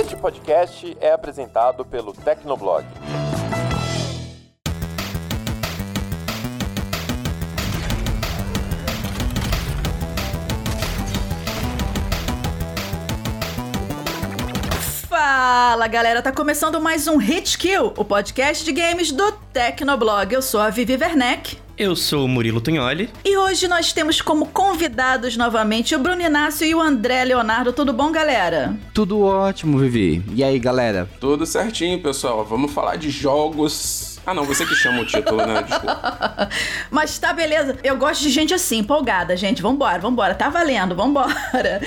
Este podcast é apresentado pelo Tecnoblog. Fala galera, tá começando mais um Hit Kill, o podcast de games do Tecnoblog. Eu sou a Vivi Werneck. Eu sou o Murilo Tunholi. E hoje nós temos como convidados novamente o Bruno Inácio e o André Leonardo. Tudo bom, galera? Tudo ótimo, Vivi. E aí, galera? Tudo certinho, pessoal. Vamos falar de jogos. Ah, não, você que chama o título, né? Desculpa. Mas tá beleza. Eu gosto de gente assim, empolgada, gente. Vambora, vambora. Tá valendo, vambora.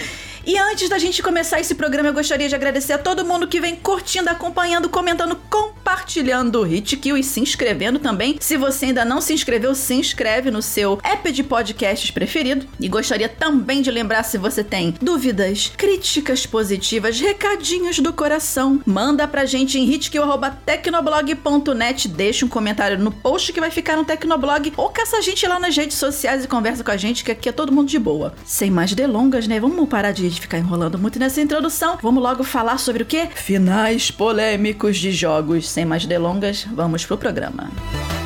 E antes da gente começar esse programa, eu gostaria de agradecer a todo mundo que vem curtindo, acompanhando, comentando, compartilhando o Hitkill e se inscrevendo também. Se você ainda não se inscreveu, se inscreve no seu app de podcasts preferido. E gostaria também de lembrar se você tem dúvidas, críticas positivas, recadinhos do coração, manda pra gente em hitkill.tecnoblog.net, deixa um comentário no post que vai ficar no Tecnoblog ou caça a gente lá nas redes sociais e conversa com a gente, que aqui é todo mundo de boa. Sem mais delongas, né? Vamos parar de de ficar enrolando muito nessa introdução, vamos logo falar sobre o que? Finais polêmicos de jogos. Sem mais delongas, vamos pro programa. E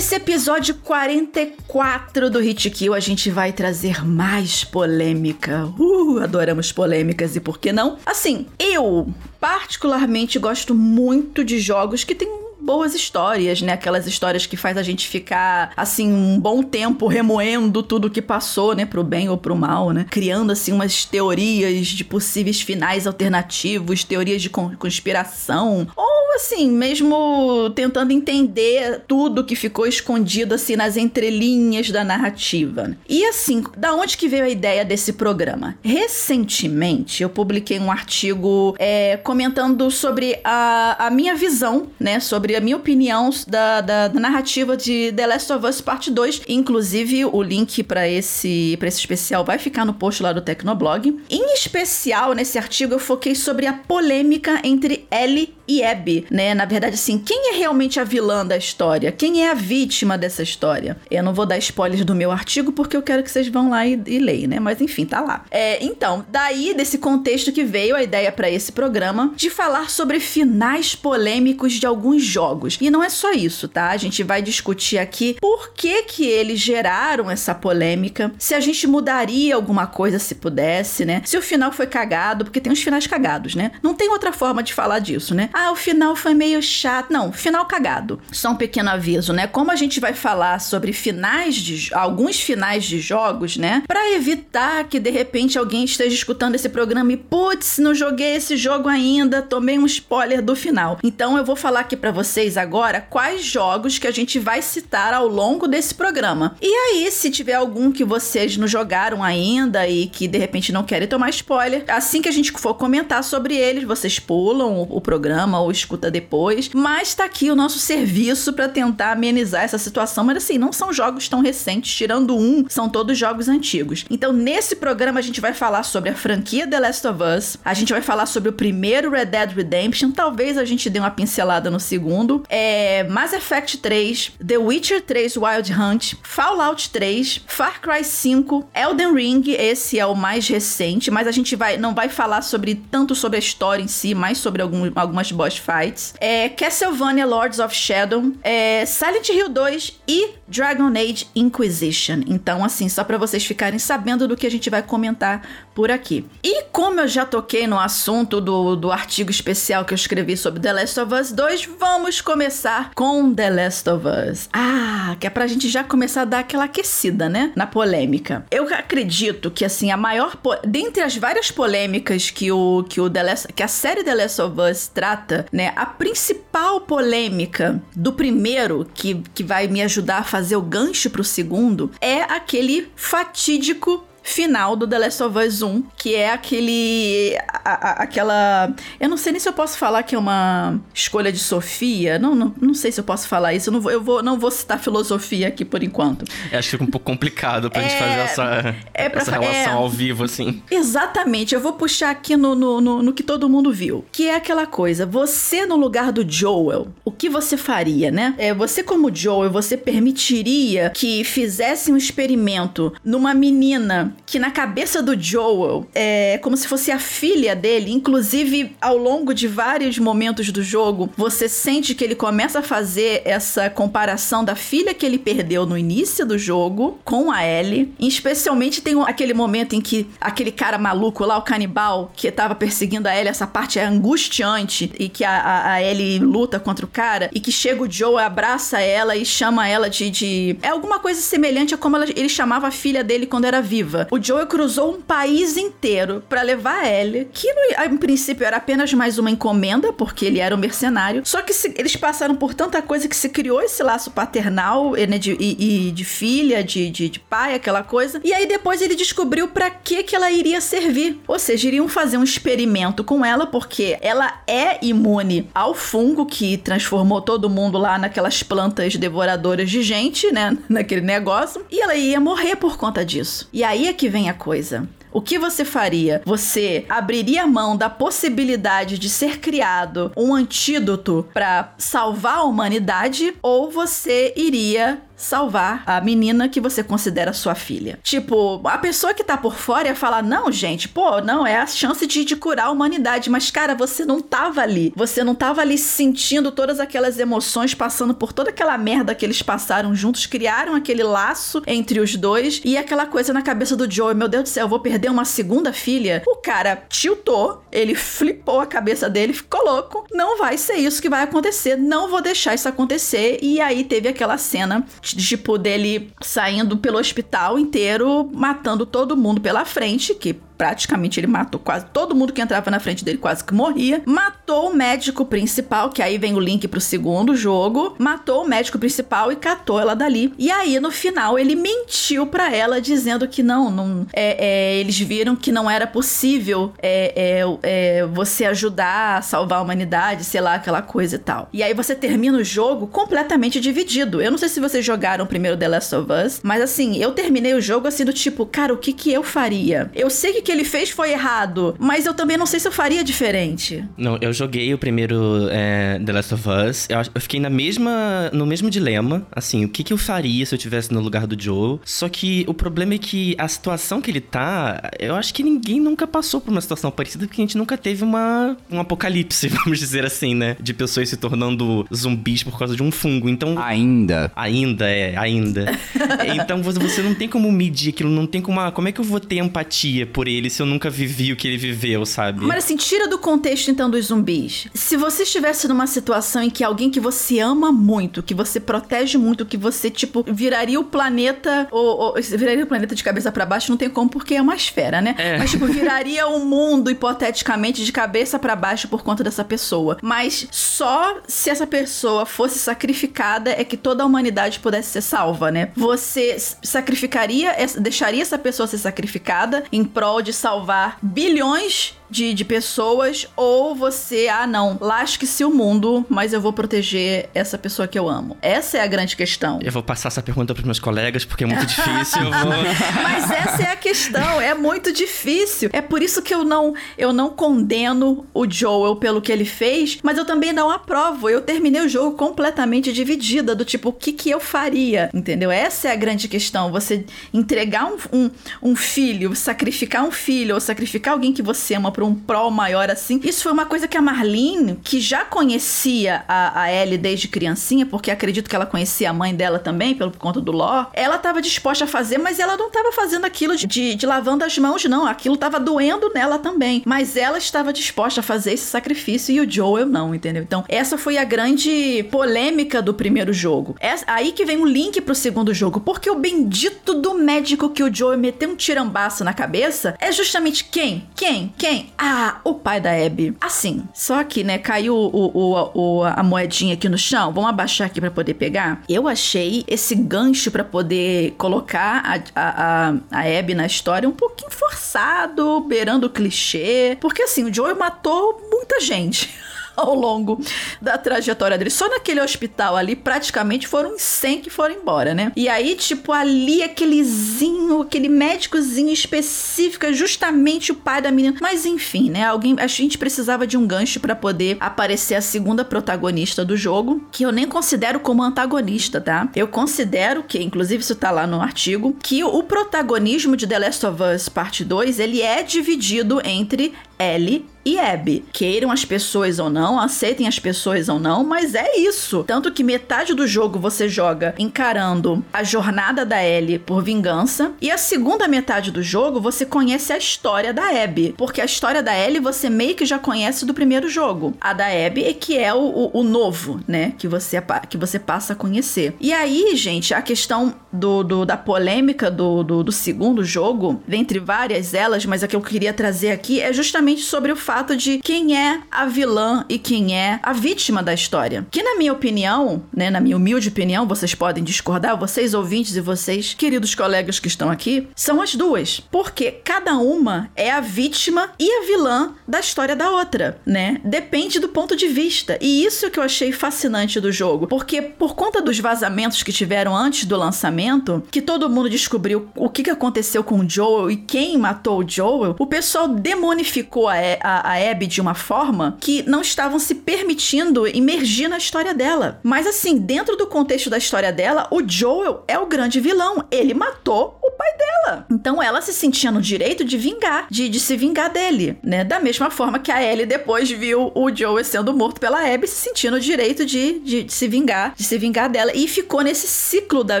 episódio 44 do Hit Kill, a gente vai trazer mais polêmica. Uh, adoramos polêmicas e por que não? Assim, eu particularmente gosto muito de jogos que têm boas histórias, né? Aquelas histórias que faz a gente ficar, assim, um bom tempo remoendo tudo que passou, né? Pro bem ou pro mal, né? Criando, assim, umas teorias de possíveis finais alternativos, teorias de conspiração. Ou, assim, mesmo tentando entender tudo que ficou escondido, assim, nas entrelinhas da narrativa. Né? E, assim, da onde que veio a ideia desse programa? Recentemente, eu publiquei um artigo é, comentando sobre a, a minha visão, né? Sobre sobre a minha opinião da, da, da, narrativa de The Last of Us Parte 2. Inclusive, o link para esse, esse especial vai ficar no post lá do Tecnoblog. Em especial, nesse artigo, eu foquei sobre a polêmica entre Ellie e Abby, né? Na verdade, assim, quem é realmente a vilã da história? Quem é a vítima dessa história? Eu não vou dar spoilers do meu artigo porque eu quero que vocês vão lá e, e leiam, né? Mas enfim, tá lá. É, então, daí desse contexto que veio a ideia para esse programa de falar sobre finais polêmicos de alguns jogos. E não é só isso, tá? A gente vai discutir aqui por que que eles geraram essa polêmica, se a gente mudaria alguma coisa se pudesse, né? Se o final foi cagado, porque tem uns finais cagados, né? Não tem outra forma de falar disso, né? Ah, o final foi meio chato. Não, final cagado. Só um pequeno aviso, né? Como a gente vai falar sobre finais de alguns finais de jogos, né? Para evitar que de repente alguém esteja escutando esse programa e putz, não joguei esse jogo ainda, tomei um spoiler do final. Então eu vou falar aqui para vocês agora quais jogos que a gente vai citar ao longo desse programa. E aí, se tiver algum que vocês não jogaram ainda e que de repente não querem tomar spoiler, assim que a gente for comentar sobre eles, vocês pulam o, o programa programa ou escuta depois. Mas tá aqui o nosso serviço para tentar amenizar essa situação. Mas assim, não são jogos tão recentes, tirando um, são todos jogos antigos. Então, nesse programa, a gente vai falar sobre a franquia The Last of Us, a gente vai falar sobre o primeiro Red Dead Redemption, talvez a gente dê uma pincelada no segundo, é Mass Effect 3, The Witcher 3 Wild Hunt, Fallout 3, Far Cry 5, Elden Ring, esse é o mais recente, mas a gente vai não vai falar sobre tanto sobre a história em si, mais sobre algum, algumas boss fights, é Castlevania Lords of Shadow, é Silent Hill 2 e Dragon Age Inquisition. Então, assim, só para vocês ficarem sabendo do que a gente vai comentar por aqui. E como eu já toquei no assunto do, do artigo especial que eu escrevi sobre The Last of Us 2, vamos começar com The Last of Us. Ah, que é pra gente já começar a dar aquela aquecida, né? Na polêmica. Eu acredito que, assim, a maior. Dentre as várias polêmicas que, o, que, o The Last, que a série The Last of Us trata, né? A principal polêmica do primeiro, que, que vai me ajudar a fazer o gancho pro segundo, é aquele fatídico final do The Last of Us 1, que é aquele. A, a, aquela. Eu não sei nem se eu posso falar que é uma escolha de Sofia. Não, não, não sei se eu posso falar isso. Eu não vou, eu vou, não vou citar filosofia aqui por enquanto. Acho que fica um pouco complicado pra é, gente fazer essa, é pra, essa relação é, ao vivo, assim. Exatamente. Eu vou puxar aqui no, no, no, no que todo mundo viu. Que é aquela coisa. Você no lugar do Joel, o que você faria, né? É, você como Joel, você permitiria que fizesse um experimento numa menina que na cabeça do Joel é como se fosse a filha dele. Inclusive, ao longo de vários momentos do jogo, você sente que ele começa a fazer essa comparação da filha que ele perdeu no início do jogo com a Ellie. Especialmente tem aquele momento em que aquele cara maluco lá, o canibal, que tava perseguindo a Ellie, essa parte é angustiante e que a, a, a Ellie luta contra o cara e que chega o Joe, abraça ela e chama ela de. de... É alguma coisa semelhante a como ela, ele chamava a filha dele quando era viva. O Joe cruzou um país inteiro para levar a Ellie, que no, em princípio era apenas mais uma encomenda, porque ele era um mercenário. Só que se, eles passaram por tanta coisa que se criou esse laço paternal né, de, e, e de filha, de, de, de, pai, aquela coisa. E aí depois ele descobriu para que que ela iria servir. Ou seja, iriam fazer um experimento com ela, porque ela é imune ao fungo que transformou todo mundo lá naquelas plantas devoradoras de gente, né? Naquele negócio. E ela ia morrer por conta disso. E aí é que vem a coisa. O que você faria? Você abriria mão da possibilidade de ser criado um antídoto para salvar a humanidade ou você iria salvar a menina que você considera sua filha. Tipo, a pessoa que tá por fora ia falar: não, gente, pô, não, é a chance de, de curar a humanidade. Mas, cara, você não tava ali. Você não tava ali sentindo todas aquelas emoções, passando por toda aquela merda que eles passaram juntos, criaram aquele laço entre os dois e aquela coisa na cabeça do Joe: meu Deus do céu, eu vou perder uma segunda filha. O cara tiltou, ele flipou a cabeça dele, ficou louco. Não vai ser isso que vai acontecer, não vou deixar isso acontecer. E aí teve aquela cena tipo, dele saindo pelo hospital inteiro, matando todo mundo pela frente, que praticamente ele matou quase todo mundo que entrava na frente dele, quase que morria. Matou o médico principal, que aí vem o link pro segundo jogo. Matou o médico principal e catou ela dali. E aí, no final, ele mentiu para ela, dizendo que não, não é, é, eles viram que não era possível é, é, é, você ajudar a salvar a humanidade, sei lá, aquela coisa e tal. E aí você termina o jogo completamente dividido. Eu não sei se vocês jogaram primeiro The Last of Us, mas assim, eu terminei o jogo assim do tipo, cara, o que que eu faria? Eu sei que que ele fez foi errado, mas eu também não sei se eu faria diferente. Não, eu joguei o primeiro é, The Last of Us. Eu, eu, fiquei na mesma, no mesmo dilema, assim, o que, que eu faria se eu tivesse no lugar do Joe. Só que o problema é que a situação que ele tá, eu acho que ninguém nunca passou por uma situação parecida, porque a gente nunca teve uma, um apocalipse, vamos dizer assim, né? De pessoas se tornando zumbis por causa de um fungo. Então. Ainda. Ainda, é, ainda. então você não tem como medir aquilo, não tem como. Ah, como é que eu vou ter empatia por ele? Se eu nunca vivi o que ele viveu, sabe? Mas assim, tira do contexto então dos zumbis. Se você estivesse numa situação em que alguém que você ama muito, que você protege muito, que você, tipo, viraria o planeta, ou, ou viraria o planeta de cabeça para baixo, não tem como porque é uma esfera, né? É. Mas, tipo, viraria o mundo, hipoteticamente, de cabeça para baixo por conta dessa pessoa. Mas só se essa pessoa fosse sacrificada é que toda a humanidade pudesse ser salva, né? Você sacrificaria, deixaria essa pessoa ser sacrificada em prol de salvar bilhões de, de pessoas, ou você, ah, não, lasque-se o mundo, mas eu vou proteger essa pessoa que eu amo. Essa é a grande questão. Eu vou passar essa pergunta pros meus colegas, porque é muito difícil. Vou... mas essa é a questão, é muito difícil. É por isso que eu não, eu não condeno o Joel pelo que ele fez, mas eu também não aprovo. Eu terminei o jogo completamente dividida, do tipo, o que, que eu faria? Entendeu? Essa é a grande questão. Você entregar um, um, um filho, sacrificar um filho, ou sacrificar alguém que você ama para um prol maior assim. Isso foi uma coisa que a Marlene, que já conhecia a, a Ellie desde criancinha, porque acredito que ela conhecia a mãe dela também, pelo conta do Ló, ela estava disposta a fazer, mas ela não estava fazendo aquilo de, de, de, lavando as mãos, não. Aquilo estava doendo nela também. Mas ela estava disposta a fazer esse sacrifício e o Joel não, entendeu? Então, essa foi a grande polêmica do primeiro jogo. É aí que vem o link pro segundo jogo, porque o bendito do médico que o Joel meteu um tirambaço na cabeça é justamente quem? Quem? Quem? Ah, o pai da Abby. Assim, só que, né, caiu o, o, o, a moedinha aqui no chão. Vamos abaixar aqui para poder pegar. Eu achei esse gancho para poder colocar a, a, a, a Abby na história um pouquinho forçado, beirando o clichê. Porque assim, o Joel matou muita gente. ao longo da trajetória dele. Só naquele hospital ali, praticamente foram 100 que foram embora, né? E aí, tipo, ali aquelezinho, aquele médicozinho específico, é justamente o pai da menina. Mas enfim, né? Alguém, a gente precisava de um gancho para poder aparecer a segunda protagonista do jogo, que eu nem considero como antagonista, tá? Eu considero que, inclusive isso tá lá no artigo, que o protagonismo de The Last of Us Parte 2, ele é dividido entre Ellie e Abby. Queiram as pessoas ou não, aceitem as pessoas ou não, mas é isso. Tanto que metade do jogo você joga encarando a jornada da Ellie por vingança, e a segunda metade do jogo você conhece a história da Abby, porque a história da Ellie você meio que já conhece do primeiro jogo. A da Abby é que é o, o, o novo, né, que você, que você passa a conhecer. E aí, gente, a questão do, do da polêmica do, do, do segundo jogo, dentre várias elas, mas a que eu queria trazer aqui é justamente sobre o fato de quem é a vilã e quem é a vítima da história. Que na minha opinião, né, na minha humilde opinião, vocês podem discordar, vocês ouvintes e vocês, queridos colegas que estão aqui, são as duas. Porque cada uma é a vítima e a vilã da história da outra, né? Depende do ponto de vista. E isso que eu achei fascinante do jogo, porque por conta dos vazamentos que tiveram antes do lançamento, que todo mundo descobriu o que aconteceu com o Joel e quem matou o Joel, o pessoal demonificou a, a a, Abby de uma forma que não estavam se permitindo imergir na história dela. Mas assim, dentro do contexto da história dela, o Joel é o grande vilão. Ele matou o pai dela. Então ela se sentia no direito de vingar, de, de se vingar dele, né? Da mesma forma que a Ellie depois viu o Joel sendo morto pela Abby, se sentia no direito de, de, de se vingar, de se vingar dela. E ficou nesse ciclo da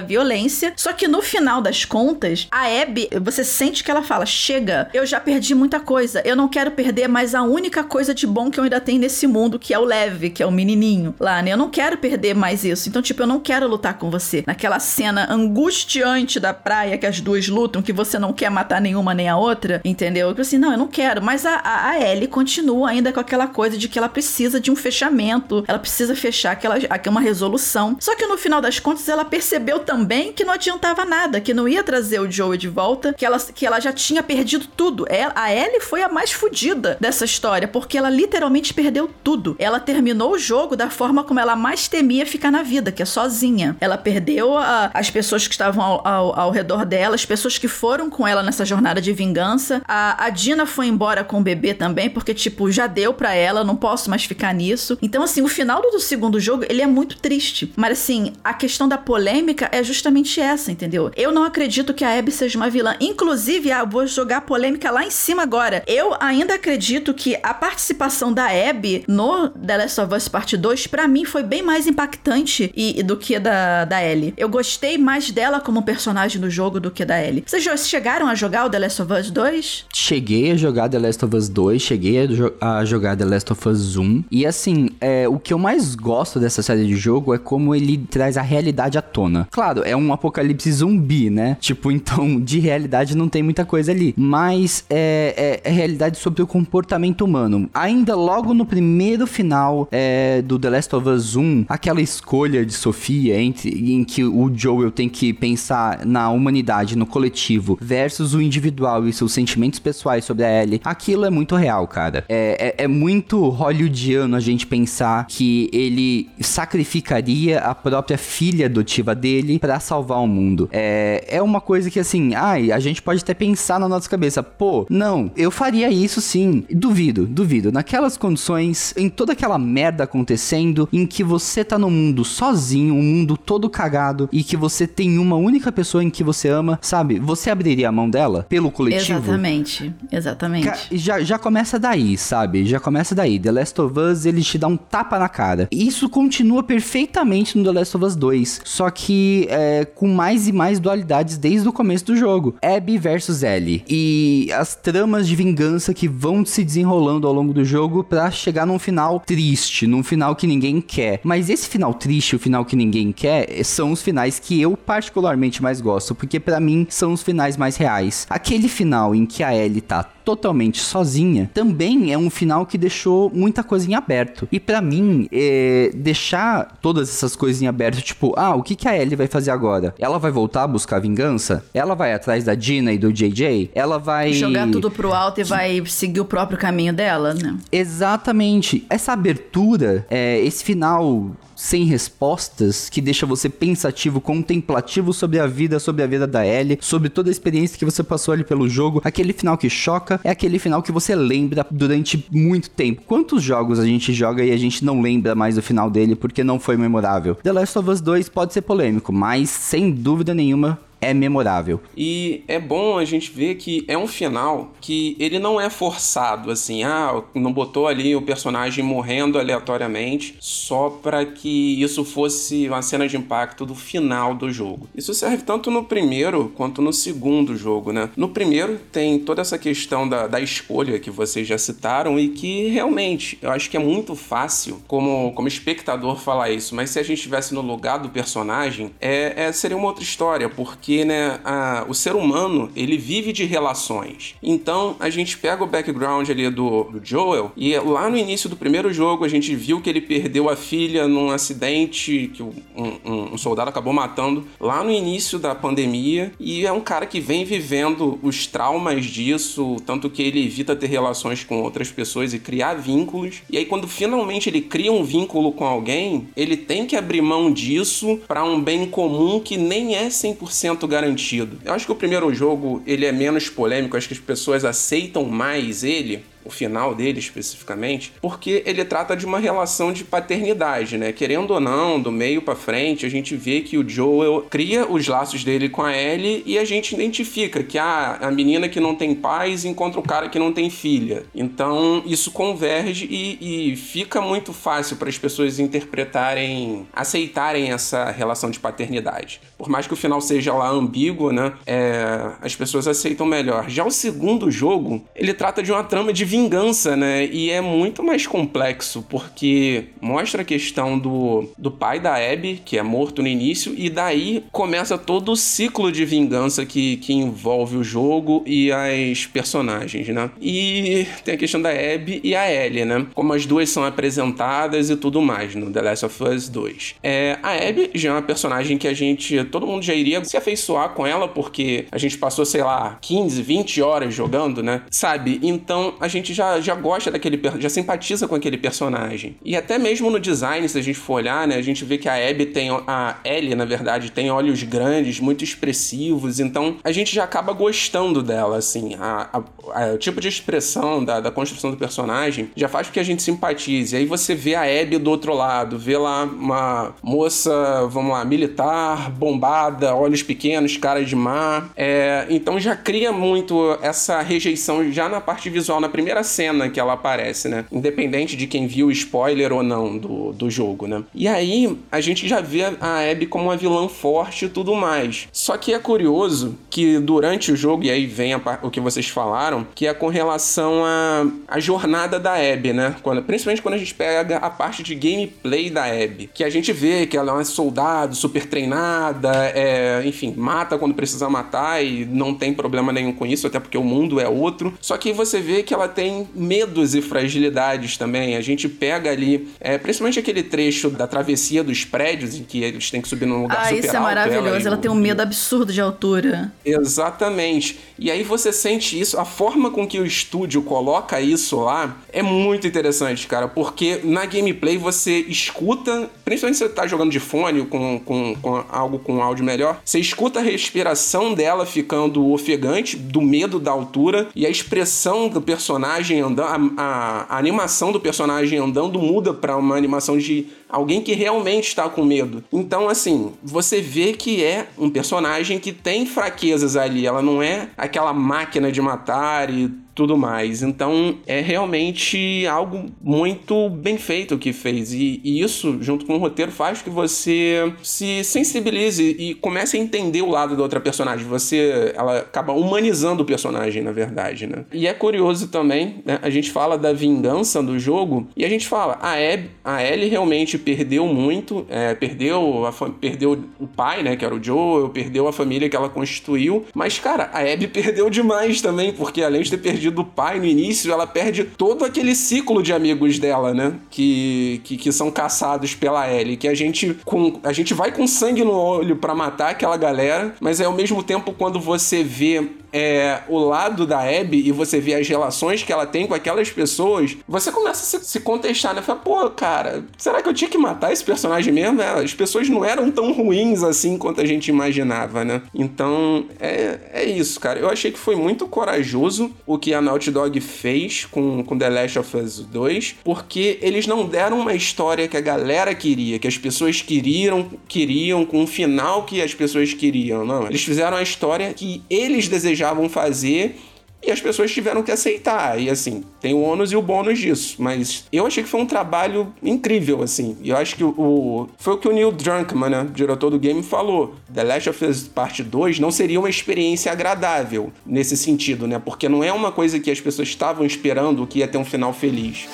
violência. Só que no final das contas, a Abby, você sente que ela fala: chega, eu já perdi muita coisa, eu não quero perder mais mas a única coisa de bom que eu ainda tenho nesse mundo, que é o leve, que é o menininho lá, né? Eu não quero perder mais isso. Então, tipo, eu não quero lutar com você. Naquela cena angustiante da praia que as duas lutam, que você não quer matar nenhuma nem a outra, entendeu? Eu assim, não, eu não quero. Mas a, a, a Ellie continua ainda com aquela coisa de que ela precisa de um fechamento, ela precisa fechar aquela, uma resolução. Só que no final das contas, ela percebeu também que não adiantava nada, que não ia trazer o Joey de volta, que ela, que ela já tinha perdido tudo. Ela, a Ellie foi a mais fodida dessa história, porque ela literalmente perdeu tudo. Ela terminou o jogo da forma como ela mais temia ficar na vida, que é sozinha. Ela perdeu a, as pessoas que estavam ao, ao, ao, redor dela, as pessoas que foram com ela nessa jornada de vingança. A, a Dina foi embora com o bebê também, porque, tipo, já deu para ela, não posso mais ficar nisso. Então, assim, o final do, do segundo jogo, ele é muito triste. Mas, assim, a questão da polêmica é justamente essa, entendeu? Eu não acredito que a Abby seja uma vilã. Inclusive, ah, vou jogar polêmica lá em cima agora. Eu ainda acredito acredito que a participação da Abby no The Last of Us Part 2, para mim, foi bem mais impactante e, do que da, da Ellie. Eu gostei mais dela como personagem do jogo do que da Ellie. Vocês chegaram a jogar o The Last of Us 2? Cheguei a jogar The Last of Us 2, cheguei a, jo a jogar The Last of Us 1. E assim, é, o que eu mais gosto dessa série de jogo é como ele traz a realidade à tona. Claro, é um apocalipse zumbi, né? Tipo, então, de realidade não tem muita coisa ali. Mas é, é, é realidade sobre o comportamento comportamento humano. Ainda logo no primeiro final é, do The Last of Us 1, aquela escolha de Sofia entre, em que o Joel tem que pensar na humanidade, no coletivo, versus o individual e seus sentimentos pessoais sobre a Ellie, aquilo é muito real, cara. É, é, é muito hollywoodiano a gente pensar que ele sacrificaria a própria filha adotiva dele para salvar o mundo. É, é uma coisa que, assim, ai, a gente pode até pensar na nossa cabeça, pô, não, eu faria isso sim. Duvido, duvido. Naquelas condições, em toda aquela merda acontecendo, em que você tá no mundo sozinho, um mundo todo cagado, e que você tem uma única pessoa em que você ama, sabe? Você abriria a mão dela pelo coletivo? Exatamente, exatamente. Já, já começa daí, sabe? Já começa daí. The Last of Us, ele te dá um tapa na cara. Isso continua perfeitamente no The Last of Us 2, só que é, com mais e mais dualidades desde o começo do jogo. Abby versus Ellie. E as tramas de vingança que vão se desenrolando ao longo do jogo para chegar num final triste, num final que ninguém quer. Mas esse final triste, o final que ninguém quer, são os finais que eu particularmente mais gosto, porque para mim são os finais mais reais. Aquele final em que a Ellie tá totalmente sozinha, também é um final que deixou muita coisa em aberto. E para mim, é, deixar todas essas coisas em aberto, tipo, ah, o que, que a Ellie vai fazer agora? Ela vai voltar a buscar vingança? Ela vai atrás da Dina e do JJ? Ela vai. Jogar tudo pro alto e vai seguir o próprio caminho dela, né? Exatamente. Essa abertura, é, esse final sem respostas, que deixa você pensativo, contemplativo sobre a vida, sobre a vida da Ellie, sobre toda a experiência que você passou ali pelo jogo. Aquele final que choca é aquele final que você lembra durante muito tempo. Quantos jogos a gente joga e a gente não lembra mais do final dele porque não foi memorável? The Last of Us 2 pode ser polêmico, mas sem dúvida nenhuma é memorável. E é bom a gente ver que é um final que ele não é forçado, assim, ah, não botou ali o personagem morrendo aleatoriamente só para que isso fosse uma cena de impacto do final do jogo. Isso serve tanto no primeiro quanto no segundo jogo, né? No primeiro tem toda essa questão da, da escolha que vocês já citaram e que realmente eu acho que é muito fácil como, como espectador falar isso, mas se a gente estivesse no lugar do personagem, é, é seria uma outra história, porque porque né, a, o ser humano ele vive de relações. Então a gente pega o background ali do, do, Joel e lá no início do primeiro jogo a gente viu que ele perdeu a filha num acidente que um, um, um soldado acabou matando lá no início da pandemia e é um cara que vem vivendo os traumas disso, tanto que ele evita ter relações com outras pessoas e criar vínculos. E aí quando finalmente ele cria um vínculo com alguém, ele tem que abrir mão disso para um bem comum que nem é 100% garantido. Eu acho que o primeiro jogo ele é menos polêmico, acho que as pessoas aceitam mais ele o final dele especificamente, porque ele trata de uma relação de paternidade, né? Querendo ou não, do meio para frente, a gente vê que o Joel cria os laços dele com a Ellie e a gente identifica que ah, a menina que não tem pais encontra o cara que não tem filha. Então isso converge e, e fica muito fácil para as pessoas interpretarem, aceitarem essa relação de paternidade. Por mais que o final seja lá ambíguo, né? É, as pessoas aceitam melhor. Já o segundo jogo, ele trata de uma trama de vingança, né? E é muito mais complexo, porque mostra a questão do, do pai da Abby, que é morto no início, e daí começa todo o ciclo de vingança que, que envolve o jogo e as personagens, né? E tem a questão da Abby e a Ellie, né? Como as duas são apresentadas e tudo mais no The Last of Us 2. É, a Abby já é uma personagem que a gente, todo mundo já iria se afeiçoar com ela, porque a gente passou, sei lá, 15, 20 horas jogando, né? Sabe? Então a gente gente já, já gosta daquele, já simpatiza com aquele personagem. E até mesmo no design, se a gente for olhar, né, a gente vê que a Abby tem, a Ellie, na verdade, tem olhos grandes, muito expressivos, então a gente já acaba gostando dela, assim. A, a, a, o tipo de expressão da, da construção do personagem já faz com que a gente simpatize. Aí você vê a Abby do outro lado, vê lá uma moça, vamos lá, militar, bombada, olhos pequenos, cara de mar. É, então já cria muito essa rejeição já na parte visual, na primeira primeira cena que ela aparece, né? Independente de quem viu o spoiler ou não do, do jogo, né? E aí a gente já vê a Abby como uma vilã forte e tudo mais. Só que é curioso que durante o jogo, e aí vem o que vocês falaram, que é com relação à a, a, jornada da Abby, né? Quando, principalmente quando a gente pega a parte de gameplay da Abby, que a gente vê que ela é uma soldado super treinada, é, enfim, mata quando precisa matar e não tem problema nenhum com isso, até porque o mundo é outro. Só que você vê que ela tem tem medos e fragilidades também. A gente pega ali, é, principalmente aquele trecho da travessia dos prédios, em que eles têm que subir num lugar ah, super alto. Ah, isso é maravilhoso. Ela, ela tem um medo absurdo de altura. Exatamente. E aí você sente isso, a forma com que o estúdio coloca isso lá é muito interessante, cara, porque na gameplay você escuta, principalmente se você tá jogando de fone com, com, com algo com áudio melhor, você escuta a respiração dela ficando ofegante, do medo da altura, e a expressão do personagem personagem andando, a, a, animação do personagem andando muda para uma animação de alguém que realmente está com medo. Então, assim, você vê que é um personagem que tem fraquezas ali. Ela não é aquela máquina de matar e tudo mais. Então é realmente algo muito bem feito que fez. E, e, isso, junto com o roteiro, faz que você se sensibilize e comece a entender o lado da outra personagem. Você. Ela acaba humanizando o personagem, na verdade, né? E é curioso também, né? A gente fala da vingança do jogo e a gente fala, a, Abby, a Ellie realmente perdeu muito, é, perdeu, a, perdeu o pai, né? Que era o Joe, perdeu a família que ela constituiu. Mas, cara, a Abby perdeu demais também, porque além de ter perdido perdido o pai no início, ela perde todo aquele ciclo de amigos dela, né? Que, que, que são caçados pela Ellie. Que a gente, com, a gente vai com sangue no olho para matar aquela galera, mas é ao mesmo tempo quando você vê é, o lado da Abby e você vê as relações que ela tem com aquelas pessoas, você começa a se, se contestar, né? Fala, pô, cara, será que eu tinha que matar esse personagem mesmo? É, as pessoas não eram tão ruins assim quanto a gente imaginava, né? Então, é, é isso, cara. Eu achei que foi muito corajoso o que a Naughty Dog fez com, com The Last of Us 2, porque eles não deram uma história que a galera queria, que as pessoas queriam, queriam, com um final que as pessoas queriam, não. Eles fizeram a história que eles desejavam fazer e as pessoas tiveram que aceitar. E assim, tem o ônus e o bônus disso. Mas eu achei que foi um trabalho incrível, assim. E eu acho que o. Foi o que o Neil Druckmann, né, diretor do game, falou. The Last of Us Part 2 não seria uma experiência agradável nesse sentido, né? Porque não é uma coisa que as pessoas estavam esperando que ia ter um final feliz.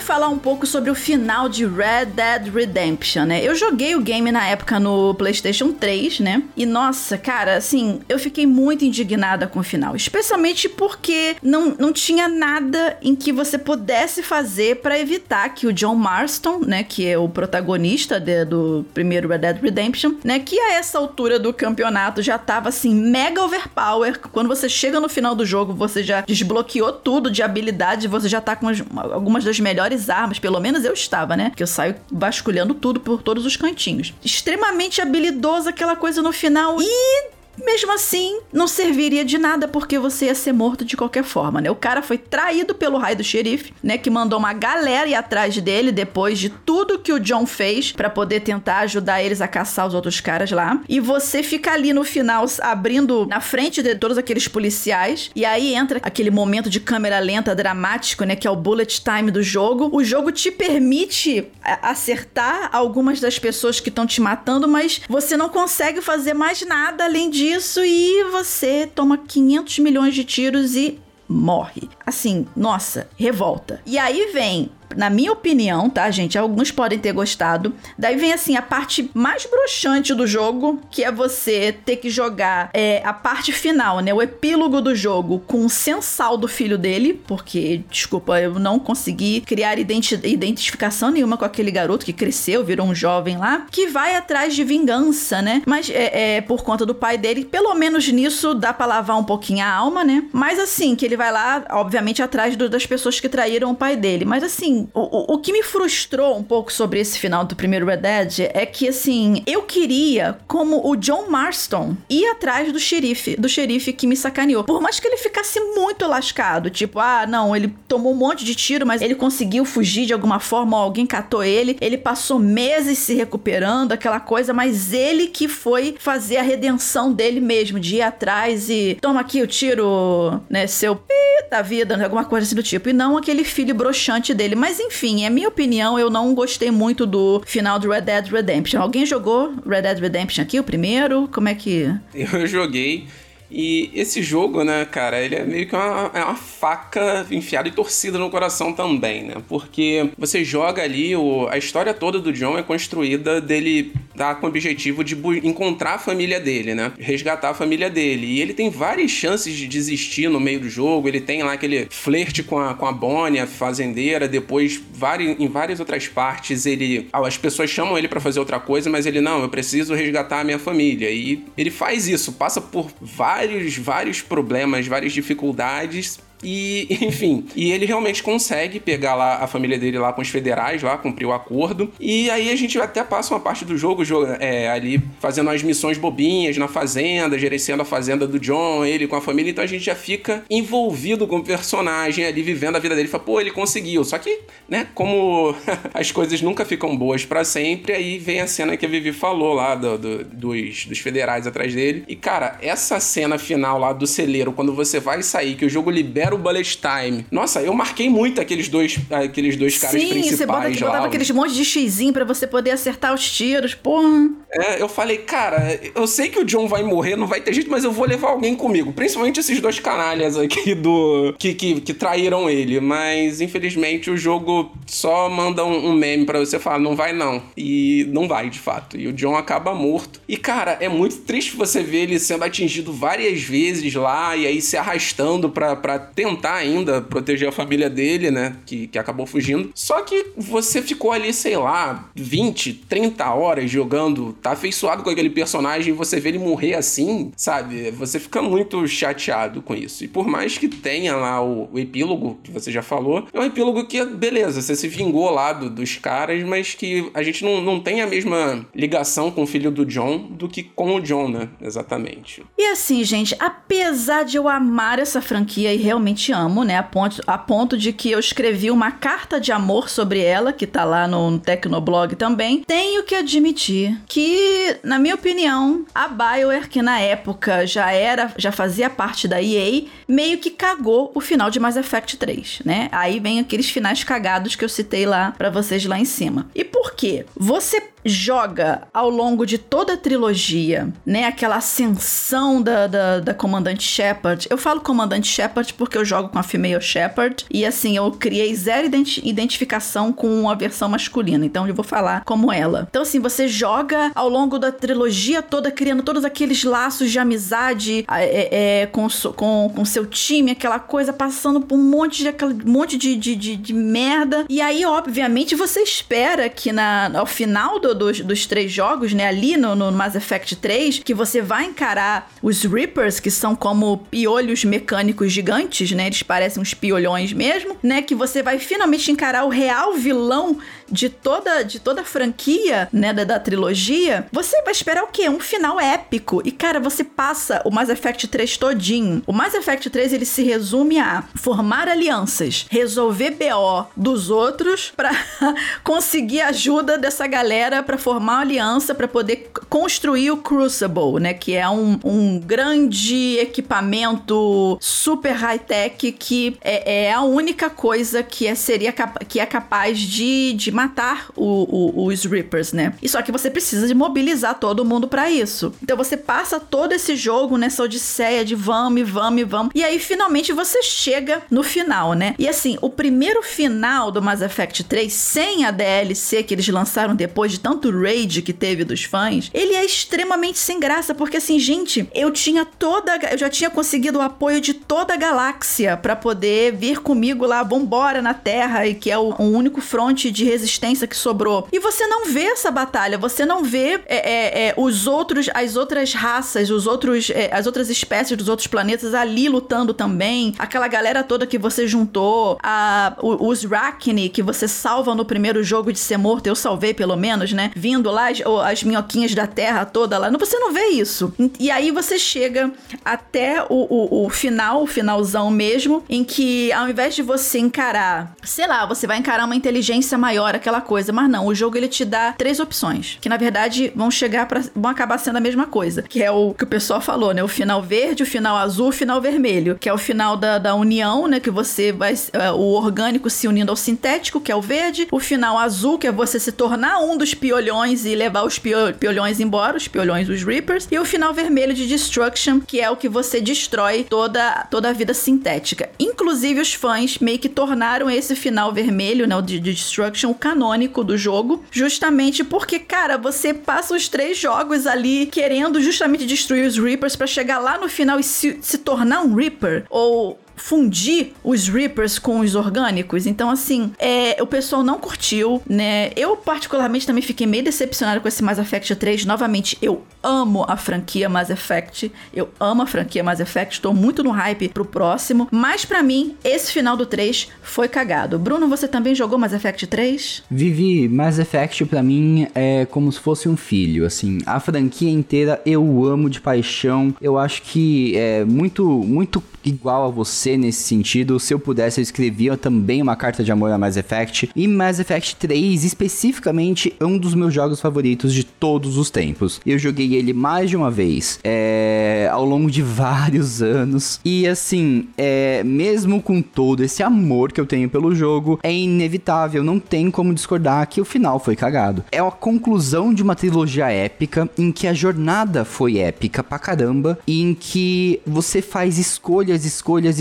Falar um pouco sobre o final de Red Dead Redemption, né? Eu joguei o game na época no PlayStation 3, né? E nossa, cara, assim, eu fiquei muito indignada com o final, especialmente porque não, não tinha nada em que você pudesse fazer para evitar que o John Marston, né, que é o protagonista de, do primeiro Red Dead Redemption, né, que a essa altura do campeonato já tava assim mega overpower. Quando você chega no final do jogo, você já desbloqueou tudo de habilidade, você já tá com as, algumas das melhores armas, pelo menos eu estava, né? Que eu saio vasculhando tudo por todos os cantinhos. Extremamente habilidoso aquela coisa no final e mesmo assim, não serviria de nada porque você ia ser morto de qualquer forma, né? O cara foi traído pelo raio do xerife, né? Que mandou uma galera ir atrás dele depois de tudo que o John fez para poder tentar ajudar eles a caçar os outros caras lá. E você fica ali no final abrindo na frente de todos aqueles policiais. E aí entra aquele momento de câmera lenta dramático, né? Que é o bullet time do jogo. O jogo te permite acertar algumas das pessoas que estão te matando, mas você não consegue fazer mais nada além disso disso e você toma 500 milhões de tiros e morre. Assim, nossa, revolta. E aí vem na minha opinião, tá, gente? Alguns podem ter gostado. Daí vem assim a parte mais broxante do jogo, que é você ter que jogar é, a parte final, né? O epílogo do jogo com o sensal do filho dele, porque, desculpa, eu não consegui criar identi identificação nenhuma com aquele garoto que cresceu, virou um jovem lá, que vai atrás de vingança, né? Mas é, é por conta do pai dele, pelo menos nisso dá pra lavar um pouquinho a alma, né? Mas assim, que ele vai lá, obviamente, atrás do, das pessoas que traíram o pai dele. Mas assim, o, o, que me frustrou um pouco sobre esse final do primeiro Red Dead é que, assim, eu queria, como o John Marston, ir atrás do xerife, do xerife que me sacaneou. Por mais que ele ficasse muito lascado, tipo, ah, não, ele tomou um monte de tiro, mas ele conseguiu fugir de alguma forma, ou alguém catou ele, ele passou meses se recuperando, aquela coisa, mas ele que foi fazer a redenção dele mesmo, de ir atrás e toma aqui o tiro, né, seu pi da vida, alguma coisa assim do tipo, e não aquele filho broxante dele. Mas enfim, é minha opinião, eu não gostei muito do final do Red Dead Redemption. Alguém jogou Red Dead Redemption aqui, o primeiro? Como é que. Eu joguei. E esse jogo, né, cara, ele é meio que uma, é uma faca enfiada e torcida no coração também, né? Porque você joga ali, o, a história toda do John é construída dele tá com o objetivo de encontrar a família dele, né? Resgatar a família dele. E ele tem várias chances de desistir no meio do jogo. Ele tem lá aquele flerte com a, com a Bonnie, a fazendeira. Depois, várias, em várias outras partes, ele. As pessoas chamam ele para fazer outra coisa, mas ele, não, eu preciso resgatar a minha família. E ele faz isso, passa por várias vários, vários problemas, várias dificuldades e, enfim, e ele realmente consegue pegar lá a família dele lá com os federais, lá, cumprir o acordo. E aí a gente até passa uma parte do jogo, é, ali fazendo as missões bobinhas na fazenda, gerenciando a fazenda do John, ele com a família. Então a gente já fica envolvido com o personagem ali, vivendo a vida dele. Fala, pô, ele conseguiu. Só que, né, como as coisas nunca ficam boas para sempre, aí vem a cena que a Vivi falou lá do, do, dos, dos federais atrás dele. E, cara, essa cena final lá do celeiro, quando você vai sair, que o jogo libera Zero Bullet Time. Nossa, eu marquei muito aqueles dois, aqueles dois caras Sim, principais você bota, lá. botava aqueles monte de xizinho pra você poder acertar os tiros, porra. É, eu falei, cara, eu sei que o John vai morrer, não vai ter jeito, mas eu vou levar alguém comigo. Principalmente esses dois canalhas aqui do. que, que, que traíram ele. Mas, infelizmente, o jogo só manda um, um meme para você falar, não vai não. E não vai, de fato. E o John acaba morto. E, cara, é muito triste você ver ele sendo atingido várias vezes lá e aí se arrastando para tentar ainda proteger a família dele, né? Que, que acabou fugindo. Só que você ficou ali, sei lá, 20, 30 horas jogando tá afeiçoado com aquele personagem e você vê ele morrer assim, sabe? Você fica muito chateado com isso. E por mais que tenha lá o, o epílogo, que você já falou, é um epílogo que, beleza, você se vingou lá do, dos caras, mas que a gente não, não tem a mesma ligação com o filho do John do que com o John, né? Exatamente. E assim, gente, apesar de eu amar essa franquia e realmente amo, né? A ponto, a ponto de que eu escrevi uma carta de amor sobre ela, que tá lá no, no Tecnoblog também, tenho que admitir que na minha opinião, a BioWare, que na época já era, já fazia parte da EA, meio que cagou o final de Mass Effect 3, né? Aí vem aqueles finais cagados que eu citei lá para vocês lá em cima. E por quê? Você joga ao longo de toda a trilogia, né? Aquela ascensão da, da, da Comandante Shepard. Eu falo Comandante Shepard porque eu jogo com a Female Shepard. E assim, eu criei zero identi identificação com a versão masculina. Então eu vou falar como ela. Então, assim, você joga ao longo da trilogia toda, criando todos aqueles laços de amizade é, é, com, com, com seu time, aquela coisa, passando por um monte de, aquele monte de, de, de, de merda. E aí, obviamente, você espera que na, ao final do dos, dos três jogos, né? Ali no, no Mass Effect 3, que você vai encarar os Reapers, que são como piolhos mecânicos gigantes, né? Eles parecem uns piolhões mesmo, né? Que você vai finalmente encarar o real vilão de toda, de toda a franquia, né, da, da, trilogia, você vai esperar o quê? Um final épico. E, cara, você passa o Mass Effect 3 todinho. O Mass Effect 3, ele se resume a formar alianças, resolver BO dos outros para conseguir ajuda dessa galera para formar aliança para poder construir o Crucible, né, que é um, um grande equipamento super high-tech que é, é, a única coisa que é, seria que é capaz de, de matar o, o, os Reapers, né? E só que você precisa de mobilizar todo mundo para isso. Então você passa todo esse jogo nessa odisseia de vamos, vamos, vamos. E aí finalmente você chega no final, né? E assim, o primeiro final do Mass Effect 3, sem a DLC que eles lançaram depois de tanto raid que teve dos fãs, ele é extremamente sem graça, porque assim, gente, eu tinha toda. Eu já tinha conseguido o apoio de toda a galáxia para poder vir comigo lá, vambora na Terra, e que é o, o único fronte de resistência que sobrou. E você não vê essa batalha, você não vê é, é, é, os outros, as outras raças, os outros, é, as outras espécies dos outros planetas ali lutando também. Aquela galera toda que você juntou, a, os Rachni que você salva no primeiro jogo de ser morto, eu salvei pelo menos, né? Vindo lá as, as minhoquinhas da Terra toda lá. Você não vê isso. E aí você chega até o, o, o final, o finalzão mesmo, em que ao invés de você encarar, sei lá, você vai encarar uma inteligência maior aquela coisa. Mas não, o jogo ele te dá três opções, que na verdade vão chegar para vão acabar sendo a mesma coisa, que é o que o pessoal falou, né? O final verde, o final azul, o final vermelho, que é o final da, da união, né? Que você vai é, o orgânico se unindo ao sintético, que é o verde, o final azul, que é você se tornar um dos piolhões e levar os pio, piolhões embora, os piolhões os Reapers, e o final vermelho de Destruction, que é o que você destrói toda toda a vida sintética. Inclusive os fãs meio que tornaram esse final vermelho, né, de, de Destruction, o canônico do jogo, justamente porque, cara, você passa os três jogos ali querendo justamente destruir os Reapers para chegar lá no final e se, se tornar um Reaper ou fundir os Reapers com os orgânicos. Então, assim, é, o pessoal não curtiu, né? Eu, particularmente, também fiquei meio decepcionado com esse Mass Effect 3. Novamente, eu amo a franquia Mass Effect. Eu amo a franquia Mass Effect. Estou muito no hype pro próximo. Mas, para mim, esse final do 3 foi cagado. Bruno, você também jogou Mass Effect 3? Vivi, Mass Effect para mim é como se fosse um filho, assim. A franquia inteira eu amo de paixão. Eu acho que é muito, muito igual a você você nesse sentido. Se eu pudesse, eu escrevia também uma carta de amor a Mass Effect. E Mass Effect 3, especificamente, é um dos meus jogos favoritos de todos os tempos. Eu joguei ele mais de uma vez, é, ao longo de vários anos. E assim, é, mesmo com todo esse amor que eu tenho pelo jogo, é inevitável, não tem como discordar que o final foi cagado. É a conclusão de uma trilogia épica em que a jornada foi épica pra caramba e em que você faz escolhas, escolhas, escolhas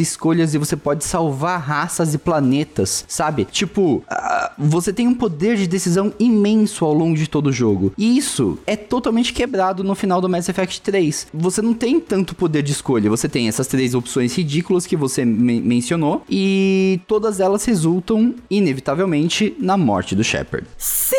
e você pode salvar raças e planetas, sabe? Tipo, uh, você tem um poder de decisão imenso ao longo de todo o jogo. E isso é totalmente quebrado no final do Mass Effect 3. Você não tem tanto poder de escolha, você tem essas três opções ridículas que você me mencionou e todas elas resultam inevitavelmente na morte do Shepard. Sim,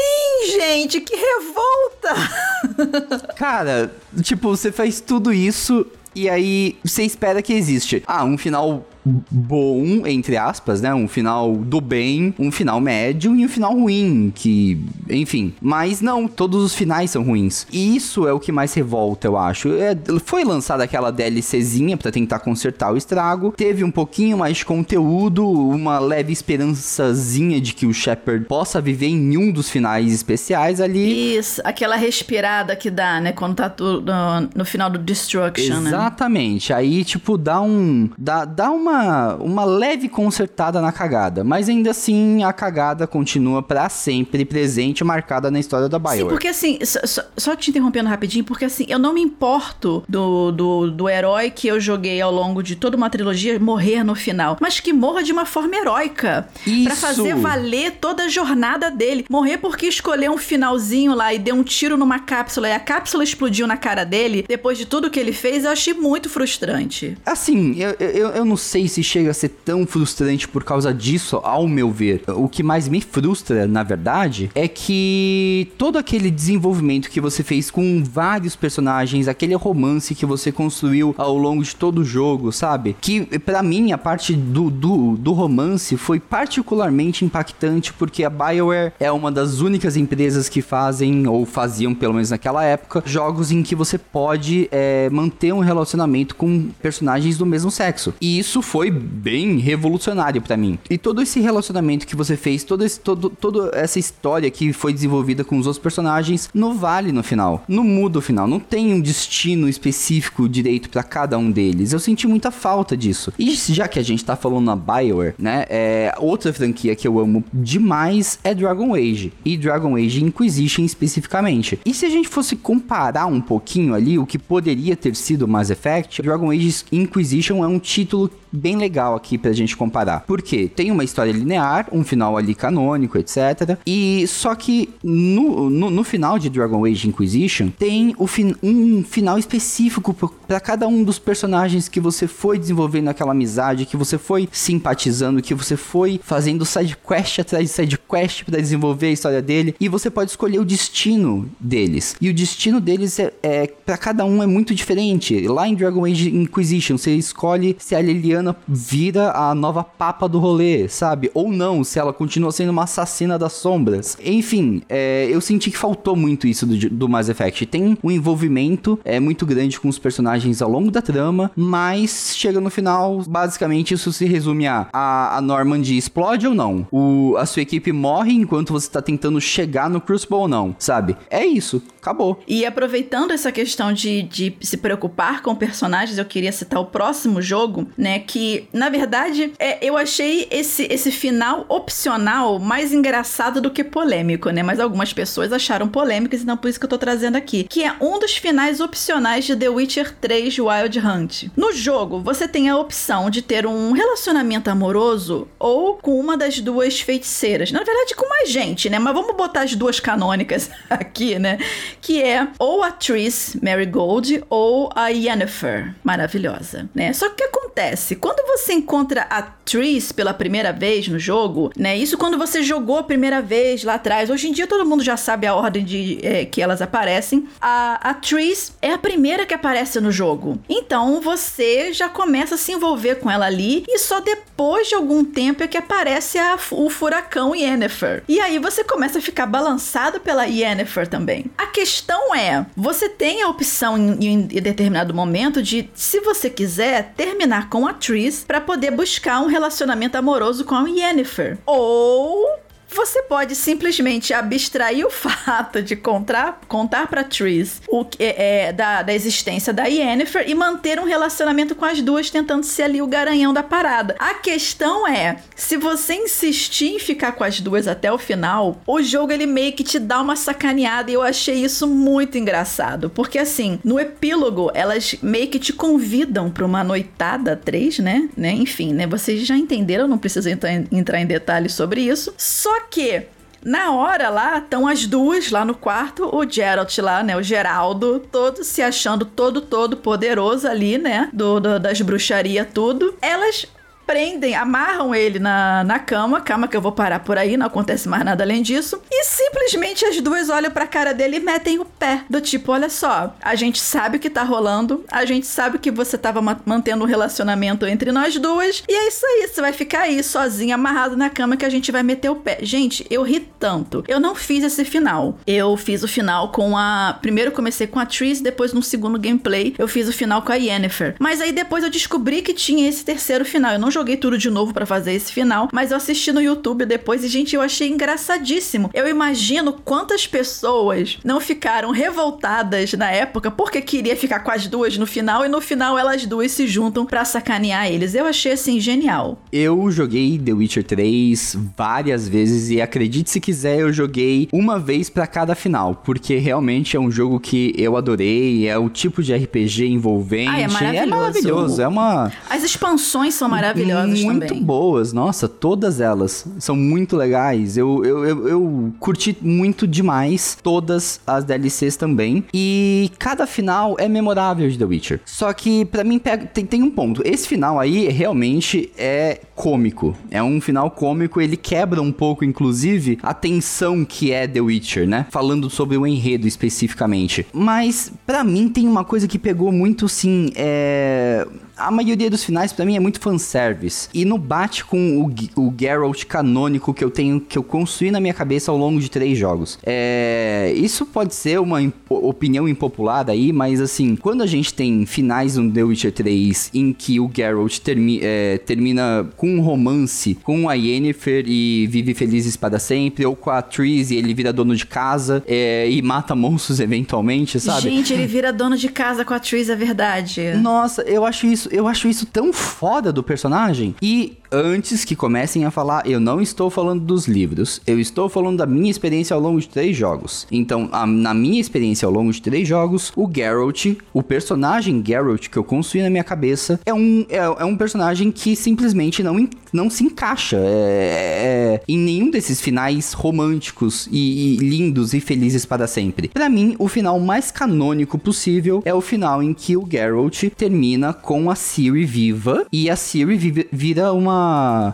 gente, que revolta! Cara, tipo, você faz tudo isso e aí você espera que existe. Ah, um final bom, entre aspas, né? Um final do bem, um final médio e um final ruim, que, enfim. Mas não, todos os finais são ruins. E isso é o que mais revolta, eu acho. É, foi lançada aquela DLCzinha para tentar consertar o estrago, teve um pouquinho mais de conteúdo, uma leve esperançazinha de que o Shepard possa viver em um dos finais especiais ali. Isso, aquela respirada que dá, né? Quando tá tudo no, no final do Destruction, né? Exatamente. Né? Aí, tipo, dá um. Dá, dá uma uma, uma leve consertada na cagada, mas ainda assim a cagada continua para sempre presente, marcada na história da BioWare. Sim, porque assim, só, só, te interrompendo rapidinho, porque assim, eu não me importo do, do, do herói que eu joguei ao longo de toda uma trilogia morrer no final, mas que morra de uma forma heróica. Isso. Pra fazer valer toda a jornada dele. Morrer porque escolheu um finalzinho lá e deu um tiro numa cápsula e a cápsula explodiu na cara dele, depois de tudo que ele fez, eu achei muito frustrante. Assim, eu, eu, eu não sei sei se chega a ser tão frustrante por causa disso, ao meu ver. O que mais me frustra, na verdade, é que todo aquele desenvolvimento que você fez com vários personagens, aquele romance que você construiu ao longo de todo o jogo, sabe? Que para mim a parte do, do, do romance foi particularmente impactante porque a BioWare é uma das únicas empresas que fazem, ou faziam pelo menos naquela época, jogos em que você pode é, manter um relacionamento com personagens do mesmo sexo. E isso foi bem revolucionário para mim. E todo esse relacionamento que você fez, todo esse, todo, toda essa história que foi desenvolvida com os outros personagens, não vale no final. Não muda o final. Não tem um destino específico direito para cada um deles. Eu senti muita falta disso. E já que a gente tá falando na Bioware, né? É, outra franquia que eu amo demais é Dragon Age. E Dragon Age Inquisition especificamente. E se a gente fosse comparar um pouquinho ali o que poderia ter sido Mass Effect, Dragon Age Inquisition é um título bem legal aqui pra gente comparar. Porque tem uma história linear, um final ali canônico, etc. E só que no, no, no final de Dragon Age Inquisition tem fin um final específico para cada um dos personagens que você foi desenvolvendo aquela amizade, que você foi simpatizando, que você foi fazendo side quest atrás de side quest para desenvolver a história dele e você pode escolher o destino deles. E o destino deles é, é para cada um é muito diferente. Lá em Dragon Age Inquisition você escolhe se a Liliana Diana vira a nova papa do rolê, sabe? Ou não, se ela continua sendo uma assassina das sombras. Enfim, é, eu senti que faltou muito isso do, do Mass Effect. Tem um envolvimento é, muito grande com os personagens ao longo da trama, mas chega no final, basicamente isso se resume a a, a Normandy explode ou não? O, a sua equipe morre enquanto você tá tentando chegar no Crucible ou não, sabe? É isso, acabou. E aproveitando essa questão de, de se preocupar com personagens, eu queria citar o próximo jogo, né? Que, na verdade, é, eu achei esse, esse final opcional mais engraçado do que polêmico, né? Mas algumas pessoas acharam polêmico, então por isso que eu tô trazendo aqui. Que é um dos finais opcionais de The Witcher 3 Wild Hunt. No jogo, você tem a opção de ter um relacionamento amoroso ou com uma das duas feiticeiras. Na verdade, com mais gente, né? Mas vamos botar as duas canônicas aqui, né? Que é ou a Triss Marigold ou a Yennefer. Maravilhosa, né? Só que o que acontece? Quando você encontra a Triss pela primeira vez no jogo, né? Isso quando você jogou a primeira vez lá atrás. Hoje em dia todo mundo já sabe a ordem de é, que elas aparecem. A, a Triss é a primeira que aparece no jogo. Então você já começa a se envolver com ela ali e só depois de algum tempo é que aparece a, o furacão Yennefer. E aí você começa a ficar balançado pela Yennefer também. A questão é, você tem a opção em, em determinado momento de, se você quiser, terminar terminar com a Tris para poder buscar um relacionamento amoroso com a Yennefer. Ou você pode simplesmente abstrair o fato de contar, contar pra Tris o é, é, da, da existência da Yennefer e manter um relacionamento com as duas, tentando ser ali o garanhão da parada. A questão é, se você insistir em ficar com as duas até o final, o jogo ele meio que te dá uma sacaneada e eu achei isso muito engraçado. Porque assim, no epílogo, elas meio que te convidam pra uma noitada três, né? né? Enfim, né? Vocês já entenderam, não preciso entrar, entrar em detalhes sobre isso. Só que na hora lá, estão as duas lá no quarto, o Geralt lá, né, o Geraldo, todo se achando todo, todo poderoso ali, né, do, do das bruxaria tudo. Elas prendem, amarram ele na, na cama, cama que eu vou parar por aí, não acontece mais nada além disso. E simplesmente as duas olham pra cara dele e metem o pé. Do tipo, olha só, a gente sabe o que tá rolando, a gente sabe que você tava ma mantendo um relacionamento entre nós duas, e é isso aí, você vai ficar aí sozinha, amarrado na cama que a gente vai meter o pé. Gente, eu ri tanto. Eu não fiz esse final. Eu fiz o final com a. Primeiro comecei com a Tris, depois no segundo gameplay eu fiz o final com a Yennefer. Mas aí depois eu descobri que tinha esse terceiro final. Eu não joguei tudo de novo para fazer esse final, mas eu assisti no YouTube depois e, gente, eu achei engraçadíssimo. Eu imagino quantas pessoas não ficaram revoltadas na época porque queria ficar com as duas no final e no final elas duas se juntam para sacanear eles. Eu achei assim genial. Eu joguei The Witcher 3 várias vezes e acredite se quiser, eu joguei uma vez para cada final, porque realmente é um jogo que eu adorei, é o tipo de RPG envolvente, ah, é, maravilhoso. é maravilhoso, é uma As expansões são maravilhosas maravilhosas muito também. boas, nossa, todas elas são muito legais. Eu, eu, eu, eu, curti muito demais todas as DLCs também. E cada final é memorável de The Witcher. Só que para mim tem, tem um ponto. Esse final aí realmente é cômico. É um final cômico, ele quebra um pouco, inclusive, a tensão que é The Witcher, né? Falando sobre o enredo especificamente. Mas para mim tem uma coisa que pegou muito, sim, é a maioria dos finais para mim é muito fanservice. E não bate com o, o Geralt canônico que eu tenho, que eu construí na minha cabeça ao longo de três jogos. É, isso pode ser uma imp opinião impopular aí, mas assim, quando a gente tem finais no The Witcher 3 em que o Geralt termi é, termina com um romance com a Yennefer e vive felizes para sempre, ou com a Triss e ele vira dono de casa é, e mata monstros eventualmente, sabe? Gente, ele vira dono de casa com a Triss, é verdade. Nossa, eu acho isso eu acho isso tão foda do personagem. E antes que comecem a falar, eu não estou falando dos livros, eu estou falando da minha experiência ao longo de três jogos. Então, a, na minha experiência ao longo de três jogos, o Geralt, o personagem Geralt que eu construí na minha cabeça, é um, é, é um personagem que simplesmente não, não se encaixa é, é, em nenhum desses finais românticos e, e lindos e felizes para sempre. Para mim, o final mais canônico possível é o final em que o Geralt termina com a Ciri viva e a Ciri vira uma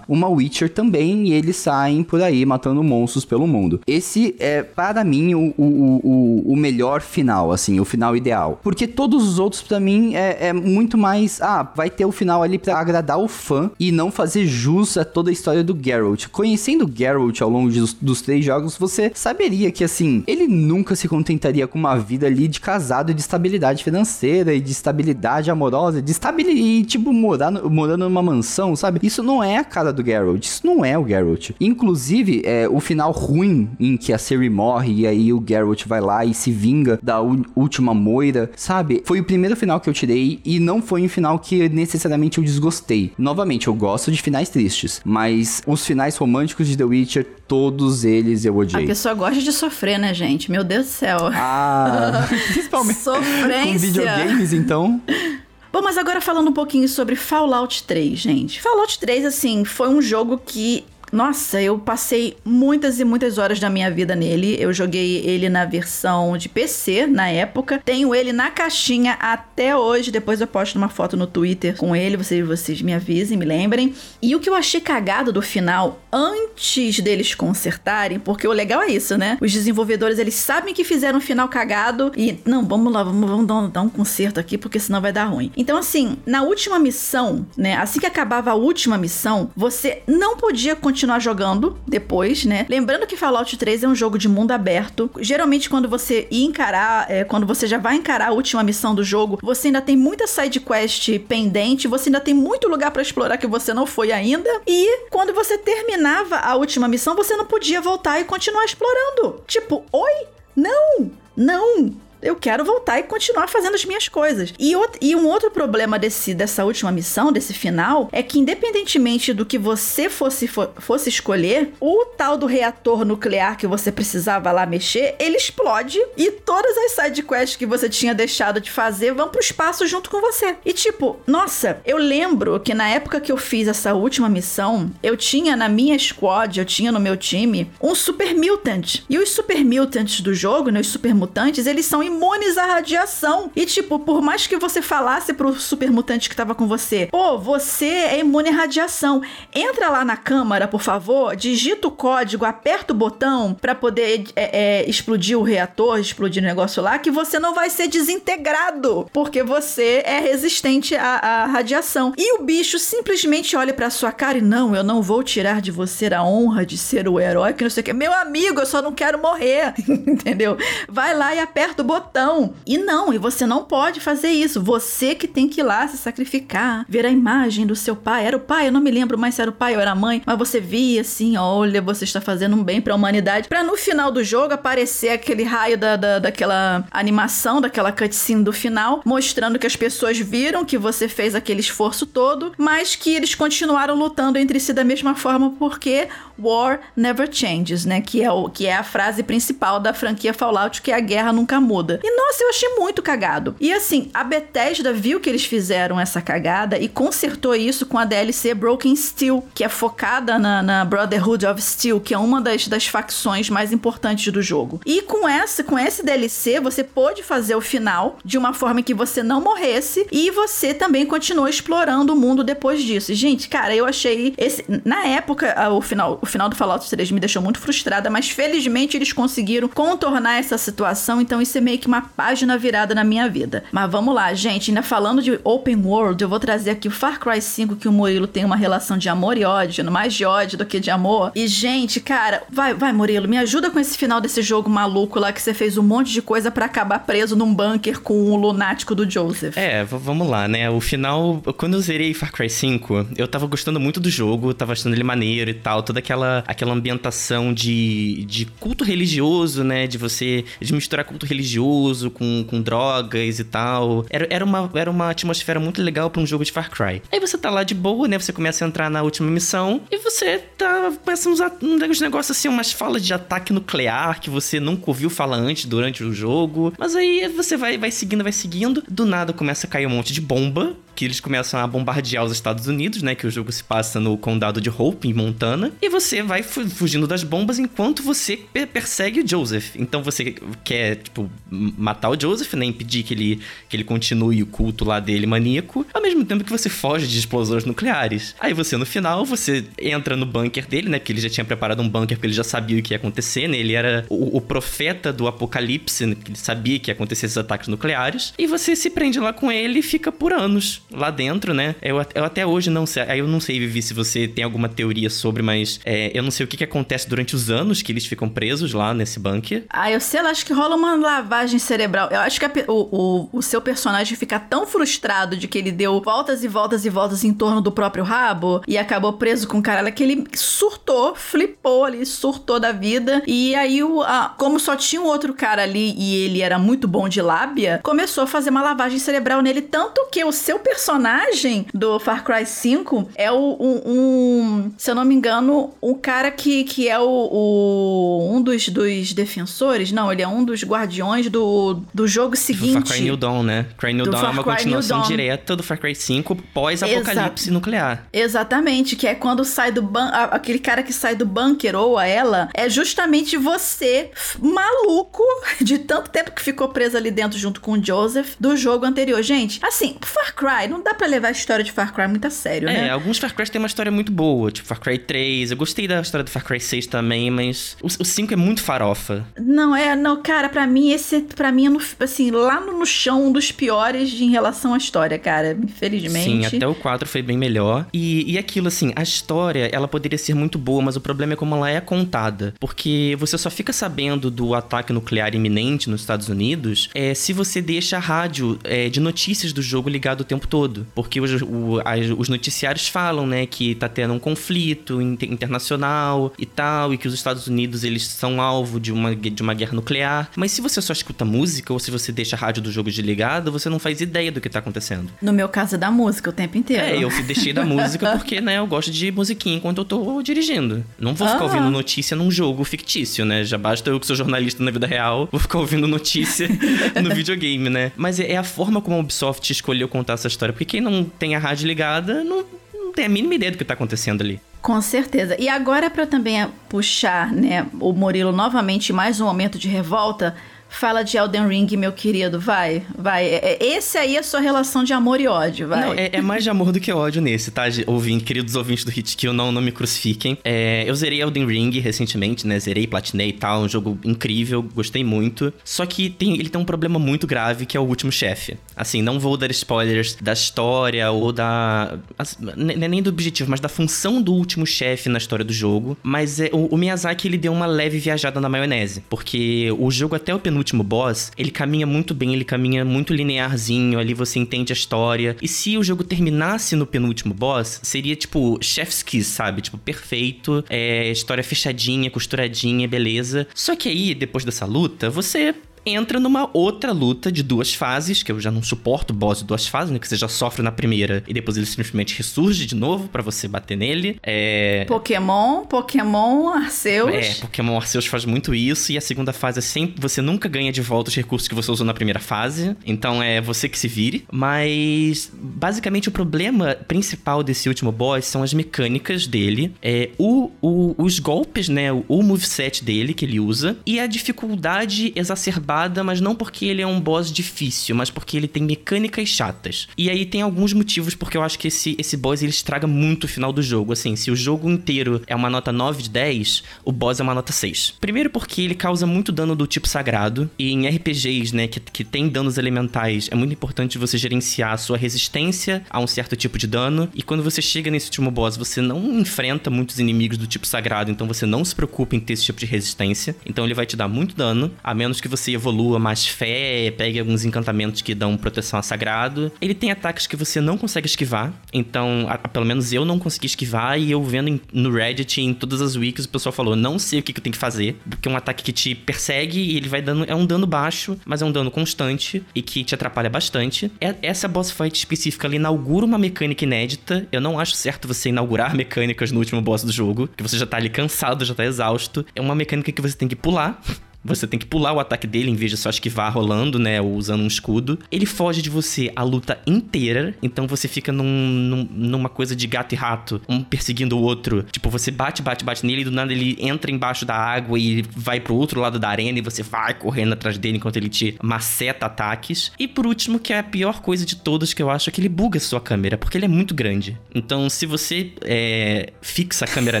uma, Witcher também e eles saem por aí matando monstros pelo mundo. Esse é, para mim, o, o, o, o melhor final, assim, o final ideal. Porque todos os outros, para mim, é, é, muito mais. Ah, vai ter o final ali para agradar o fã e não fazer jus a toda a história do Geralt. Conhecendo Geralt ao longo dos, dos três jogos, você saberia que, assim, ele nunca se contentaria com uma vida ali de casado e de estabilidade financeira e de estabilidade amorosa, de estabilidade e, tipo, morar, morando numa mansão, sabe? Isso não não é a cara do Geralt. Isso não é o Geralt. Inclusive, é, o final ruim em que a Ciri morre e aí o Geralt vai lá e se vinga da última moira, sabe? Foi o primeiro final que eu tirei e não foi um final que necessariamente eu desgostei. Novamente, eu gosto de finais tristes, mas os finais românticos de The Witcher, todos eles eu odiei. A pessoa gosta de sofrer, né, gente? Meu Deus do céu. Ah, principalmente Sofrência. com videogames, então. Bom, mas agora falando um pouquinho sobre Fallout 3, gente. Fallout 3, assim, foi um jogo que nossa, eu passei muitas e muitas horas da minha vida nele. Eu joguei ele na versão de PC na época. Tenho ele na caixinha até hoje. Depois eu posto uma foto no Twitter com ele. Vocês, vocês me avisem, me lembrem. E o que eu achei cagado do final, antes deles consertarem, porque o legal é isso, né? Os desenvolvedores eles sabem que fizeram um final cagado e não, vamos lá, vamos, vamos dar, dar um conserto aqui porque senão vai dar ruim. Então, assim, na última missão, né? Assim que acabava a última missão, você não podia continuar continuar jogando depois, né? Lembrando que Fallout 3 é um jogo de mundo aberto. Geralmente, quando você ir encarar, é, quando você já vai encarar a última missão do jogo, você ainda tem muita side quest pendente, você ainda tem muito lugar para explorar que você não foi ainda. E quando você terminava a última missão, você não podia voltar e continuar explorando. Tipo, oi? Não! Não! Eu quero voltar e continuar fazendo as minhas coisas. E, e, um outro problema desse, dessa última missão, desse final, é que independentemente do que você fosse, fosse escolher, o tal do reator nuclear que você precisava lá mexer, ele explode e todas as sidequests que você tinha deixado de fazer vão pro espaço junto com você. E tipo, nossa, eu lembro que na época que eu fiz essa última missão, eu tinha na minha squad, eu tinha no meu time, um super mutant. E os super mutants do jogo, né, os super mutantes, eles são imunes à radiação. E, tipo, por mais que você falasse pro super mutante que tava com você, pô, você é imune à radiação. Entra lá na câmara, por favor, digita o código, aperta o botão para poder é, é, explodir o reator, explodir o negócio lá, que você não vai ser desintegrado, porque você é resistente à, à radiação. E o bicho simplesmente olha pra sua cara e não, eu não vou tirar de você a honra de ser o herói que não sei o que. Meu amigo, eu só não quero morrer, entendeu? Vai lá e aperta o botão botão. E não, e você não pode fazer isso. Você que tem que ir lá se sacrificar, ver a imagem do seu pai. Era o pai, eu não me lembro mais se era o pai ou era a mãe, mas você via assim: olha, você está fazendo um bem para a humanidade. Para no final do jogo aparecer aquele raio da, da, daquela animação, daquela cutscene do final, mostrando que as pessoas viram que você fez aquele esforço todo, mas que eles continuaram lutando entre si da mesma forma porque War never changes, né? Que é, o, que é a frase principal da franquia Fallout, que é a guerra nunca muda. E nossa, eu achei muito cagado. E assim, a Bethesda viu que eles fizeram essa cagada e consertou isso com a DLC Broken Steel, que é focada na, na Brotherhood of Steel, que é uma das, das facções mais importantes do jogo. E com essa, com esse DLC, você pôde fazer o final de uma forma que você não morresse e você também continuou explorando o mundo depois disso. gente, cara, eu achei esse na época o final o final do Fallout 3 me deixou muito frustrada, mas felizmente eles conseguiram contornar essa situação, então isso é meio que uma página virada na minha vida. Mas vamos lá, gente, ainda falando de open world, eu vou trazer aqui o Far Cry 5 que o Murilo tem uma relação de amor e ódio, mais de ódio do que de amor. E gente, cara, vai, vai Murilo, me ajuda com esse final desse jogo maluco lá que você fez um monte de coisa para acabar preso num bunker com o lunático do Joseph. É, vamos lá, né? O final, quando eu zerei Far Cry 5, eu tava gostando muito do jogo, tava achando ele maneiro e tal, toda aquela, aquela ambientação de, de culto religioso, né? De você de misturar culto religioso com, com drogas e tal. Era, era, uma, era uma atmosfera muito legal para um jogo de Far Cry. Aí você tá lá de boa, né? Você começa a entrar na última missão e você tá. Começa uns, uns negócios assim, umas falas de ataque nuclear que você nunca ouviu falar antes durante o jogo. Mas aí você vai, vai seguindo, vai seguindo. Do nada começa a cair um monte de bomba que eles começam a bombardear os Estados Unidos, né? Que o jogo se passa no condado de Hope, em Montana. E você vai fugindo das bombas enquanto você persegue o Joseph. Então você quer, tipo, matar o Joseph, né? Impedir que ele, que ele continue o culto lá dele maníaco, ao mesmo tempo que você foge de explosões nucleares. Aí você, no final, você entra no bunker dele, né? Porque ele já tinha preparado um bunker, porque ele já sabia o que ia acontecer, né? Ele era o, o profeta do apocalipse, né? ele sabia que ia acontecer esses ataques nucleares. E você se prende lá com ele e fica por anos lá dentro, né? Eu, eu até hoje não sei. Aí eu não sei, Vivi, se você tem alguma teoria sobre, mas é, eu não sei o que, que acontece durante os anos que eles ficam presos lá nesse bunker. Ah, eu sei, eu acho que rola uma lavagem cerebral. Eu acho que a, o, o, o seu personagem fica tão frustrado de que ele deu voltas e voltas e voltas em torno do próprio rabo e acabou preso com o cara que ele surtou, flipou ali, surtou da vida. E aí, o, a, como só tinha um outro cara ali e ele era muito bom de lábia, começou a fazer uma lavagem cerebral nele. Tanto que o seu personagem personagem do Far Cry 5 é o, um, um, se eu não me engano, um cara que, que é o, o, um dos, dos defensores, não, ele é um dos guardiões do, do jogo seguinte. Do Far Cry New Dawn, né? Cry New Dawn é uma continuação direta do Far Cry 5 pós-apocalipse nuclear. Exatamente, que é quando sai do bunker, aquele cara que sai do bunker ou a ela, é justamente você, maluco, de tanto tempo que ficou preso ali dentro junto com o Joseph, do jogo anterior. Gente, assim, Far Cry Cry. Não dá pra levar a história de Far Cry muito a sério, É, né? alguns Far Cry têm uma história muito boa, tipo Far Cry 3. Eu gostei da história do Far Cry 6 também, mas o, o 5 é muito farofa. Não, é, não, cara, pra mim, esse, pra mim, é no- assim, lá no, no chão, um dos piores de- em relação à história, cara. Infelizmente. Sim, até o 4 foi bem melhor. E, e aquilo, assim, a história, ela poderia ser muito boa, mas o problema é como ela é contada. Porque você só fica sabendo do ataque nuclear iminente nos Estados Unidos é, se você deixa a rádio é, de notícias do jogo ligado o tempo todo. Porque os, o- as- os noticiários falam, né, que tá tendo um conflito inter- internacional e tal, e que os Estados Unidos, eles são alvo de uma, de uma guerra nuclear. Mas se você só escuta música, ou se você deixa a rádio do jogo desligada, você não faz ideia do que tá acontecendo. No meu caso é da música o tempo inteiro. É, eu deixei da música porque, né, eu gosto de musiquinha enquanto eu tô dirigindo. Não vou ficar Ah. ouvindo notícia num jogo fictício, né? Já basta eu que sou jornalista na vida real, vou ficar ouvindo notícia no videogame, né? Mas é é a forma como a Ubisoft escolheu contar essa história. Porque quem não tem a rádio ligada não, não tem a mínima ideia do que tá acontecendo ali. Com certeza. E agora, pra também puxar, né, o Murilo novamente, mais um momento de revolta, fala de Elden Ring, meu querido. Vai, vai. É- é- Esse aí é a sua relação de amor e ódio, vai. Não, é, é mais de amor do que ódio nesse, tá? Ouvinte, queridos ouvintes do Hit Kill, não, não me crucifiquem. É, eu zerei Elden Ring recentemente, né? Zerei, platinei e tal, um jogo incrível, gostei muito. Só que tem, ele tem um problema muito grave, que é o último chefe. Assim, não vou dar spoilers da história ou da... as- ne- nem do objetivo, mas da função do último chefe na história do jogo. Mas é, o, o Miyazaki, ele deu uma leve viajada na maionese. Porque o jogo até o penúltimo boss, ele caminha muito bem, ele caminha muito linearzinho, ali você entende a história. E se o jogo terminasse no penúltimo boss, seria tipo chef's kiss, sabe? Tipo, perfeito, é, história fechadinha, costuradinha, beleza. Só que aí, depois dessa luta, você entra numa outra luta de duas fases, que eu já não suporto boss de duas fases, né? Que você já sofre na primeira e depois ele simplesmente ressurge de novo pra você bater nele. É. Pokémon, Pokémon, Arceus. É, Pokémon Arceus faz muito isso, e a segunda fase é sempre. Você nunca ganha de volta os recursos que você usou na primeira fase. Então é você que se vire. Mas basicamente o problema principal desse último boss são as mecânicas dele. É o, o- os golpes, né? O, o moveset dele que ele usa. E a dificuldade exacerbada, mas não porque ele é um boss difícil, mas porque ele tem mecânicas chatas. E aí tem alguns motivos porque eu acho que esse, esse boss ele estraga muito o final do jogo. Assim, se o jogo inteiro é uma nota 9 de 10, o boss é uma nota 6. Primeiro porque ele causa muito dano do tipo sagrado. E em RPGs, né, que, que tem danos elementais, é muito importante você gerenciar a sua resistência a um certo tipo de dano. E quando você chega nesse último boss, você não enfrenta muitos inimigos do tipo sagrado, então você não se preocupa em ter esse tipo de resistência. Então ele vai te dar muito dano, a menos que você evolua mais fé, pegue alguns encantamentos que dão proteção a sagrado. Ele tem ataques que você não consegue esquivar, então, a- pelo menos eu não consegui esquivar e eu vendo em- no Reddit, em todas as wikis, o pessoal falou, não sei o que, que eu tenho que fazer, porque é um ataque que te persegue e ele vai dando, é um dano baixo, mas é um dano constante e que te atrapalha bastante. É- essa boss fight específica, ela inaugura uma mecânica inédita, eu não acho certo você inaugurar mecânicas no último boss do jogo, que você já tá ali cansado, já tá exausto. É uma mecânica que você tem que pular, você tem que pular o ataque dele em vez de só esquivar rolando, né? Ou usando um escudo. Ele foge de você a luta inteira. Então você fica num, num- numa coisa de gato e rato, um perseguindo o outro. Tipo, você bate, bate, bate nele e do nada ele entra embaixo da água e vai pro outro lado da arena e você vai correndo atrás dele enquanto ele te maceta ataques. E por último, que é a pior coisa de todas que eu acho, é que ele buga a sua câmera, porque ele é muito grande. Então, se você é, fixa a câmera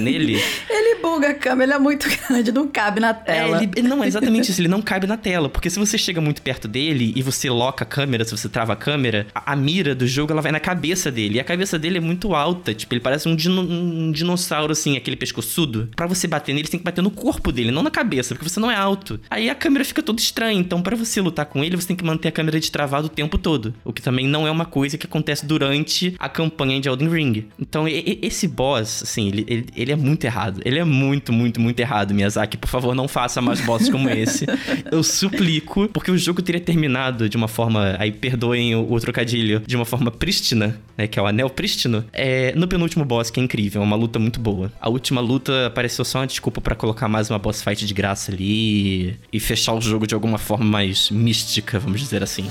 nele. Ele buga a câmera, ele é muito grande, não cabe na É, tela. ele, não, é exatamente isso, ele não cabe na tela. Porque se você chega muito perto dele e você loca a câmera, se você trava a câmera, a, a mira do jogo ela vai na cabeça dele. E a cabeça dele é muito alta, tipo, ele parece um, dino- um dinossauro, assim, aquele pescoçudo. Pra você bater nele, você tem que bater no corpo dele, não na cabeça, porque você não é alto. Aí a câmera fica toda estranha. Então, pra você lutar com ele, você tem que manter a câmera destravada o tempo todo. O que também não é uma coisa que acontece durante a campanha de Elden Ring. Então, e- e- esse boss, assim, ele, ele, ele é muito errado. Ele é muito, muito, muito errado, Miyazaki. Por favor, não faça mais bosses como esse. Eu suplico, porque o jogo teria terminado de uma forma, aí perdoem o, o trocadilho, de uma forma prístina, né, que é o anel prístino, é, no penúltimo boss, que é incrível, é uma luta muito boa. A última luta pareceu só uma desculpa pra colocar mais uma boss fight de graça ali e fechar o jogo de alguma forma mais mística, vamos dizer assim.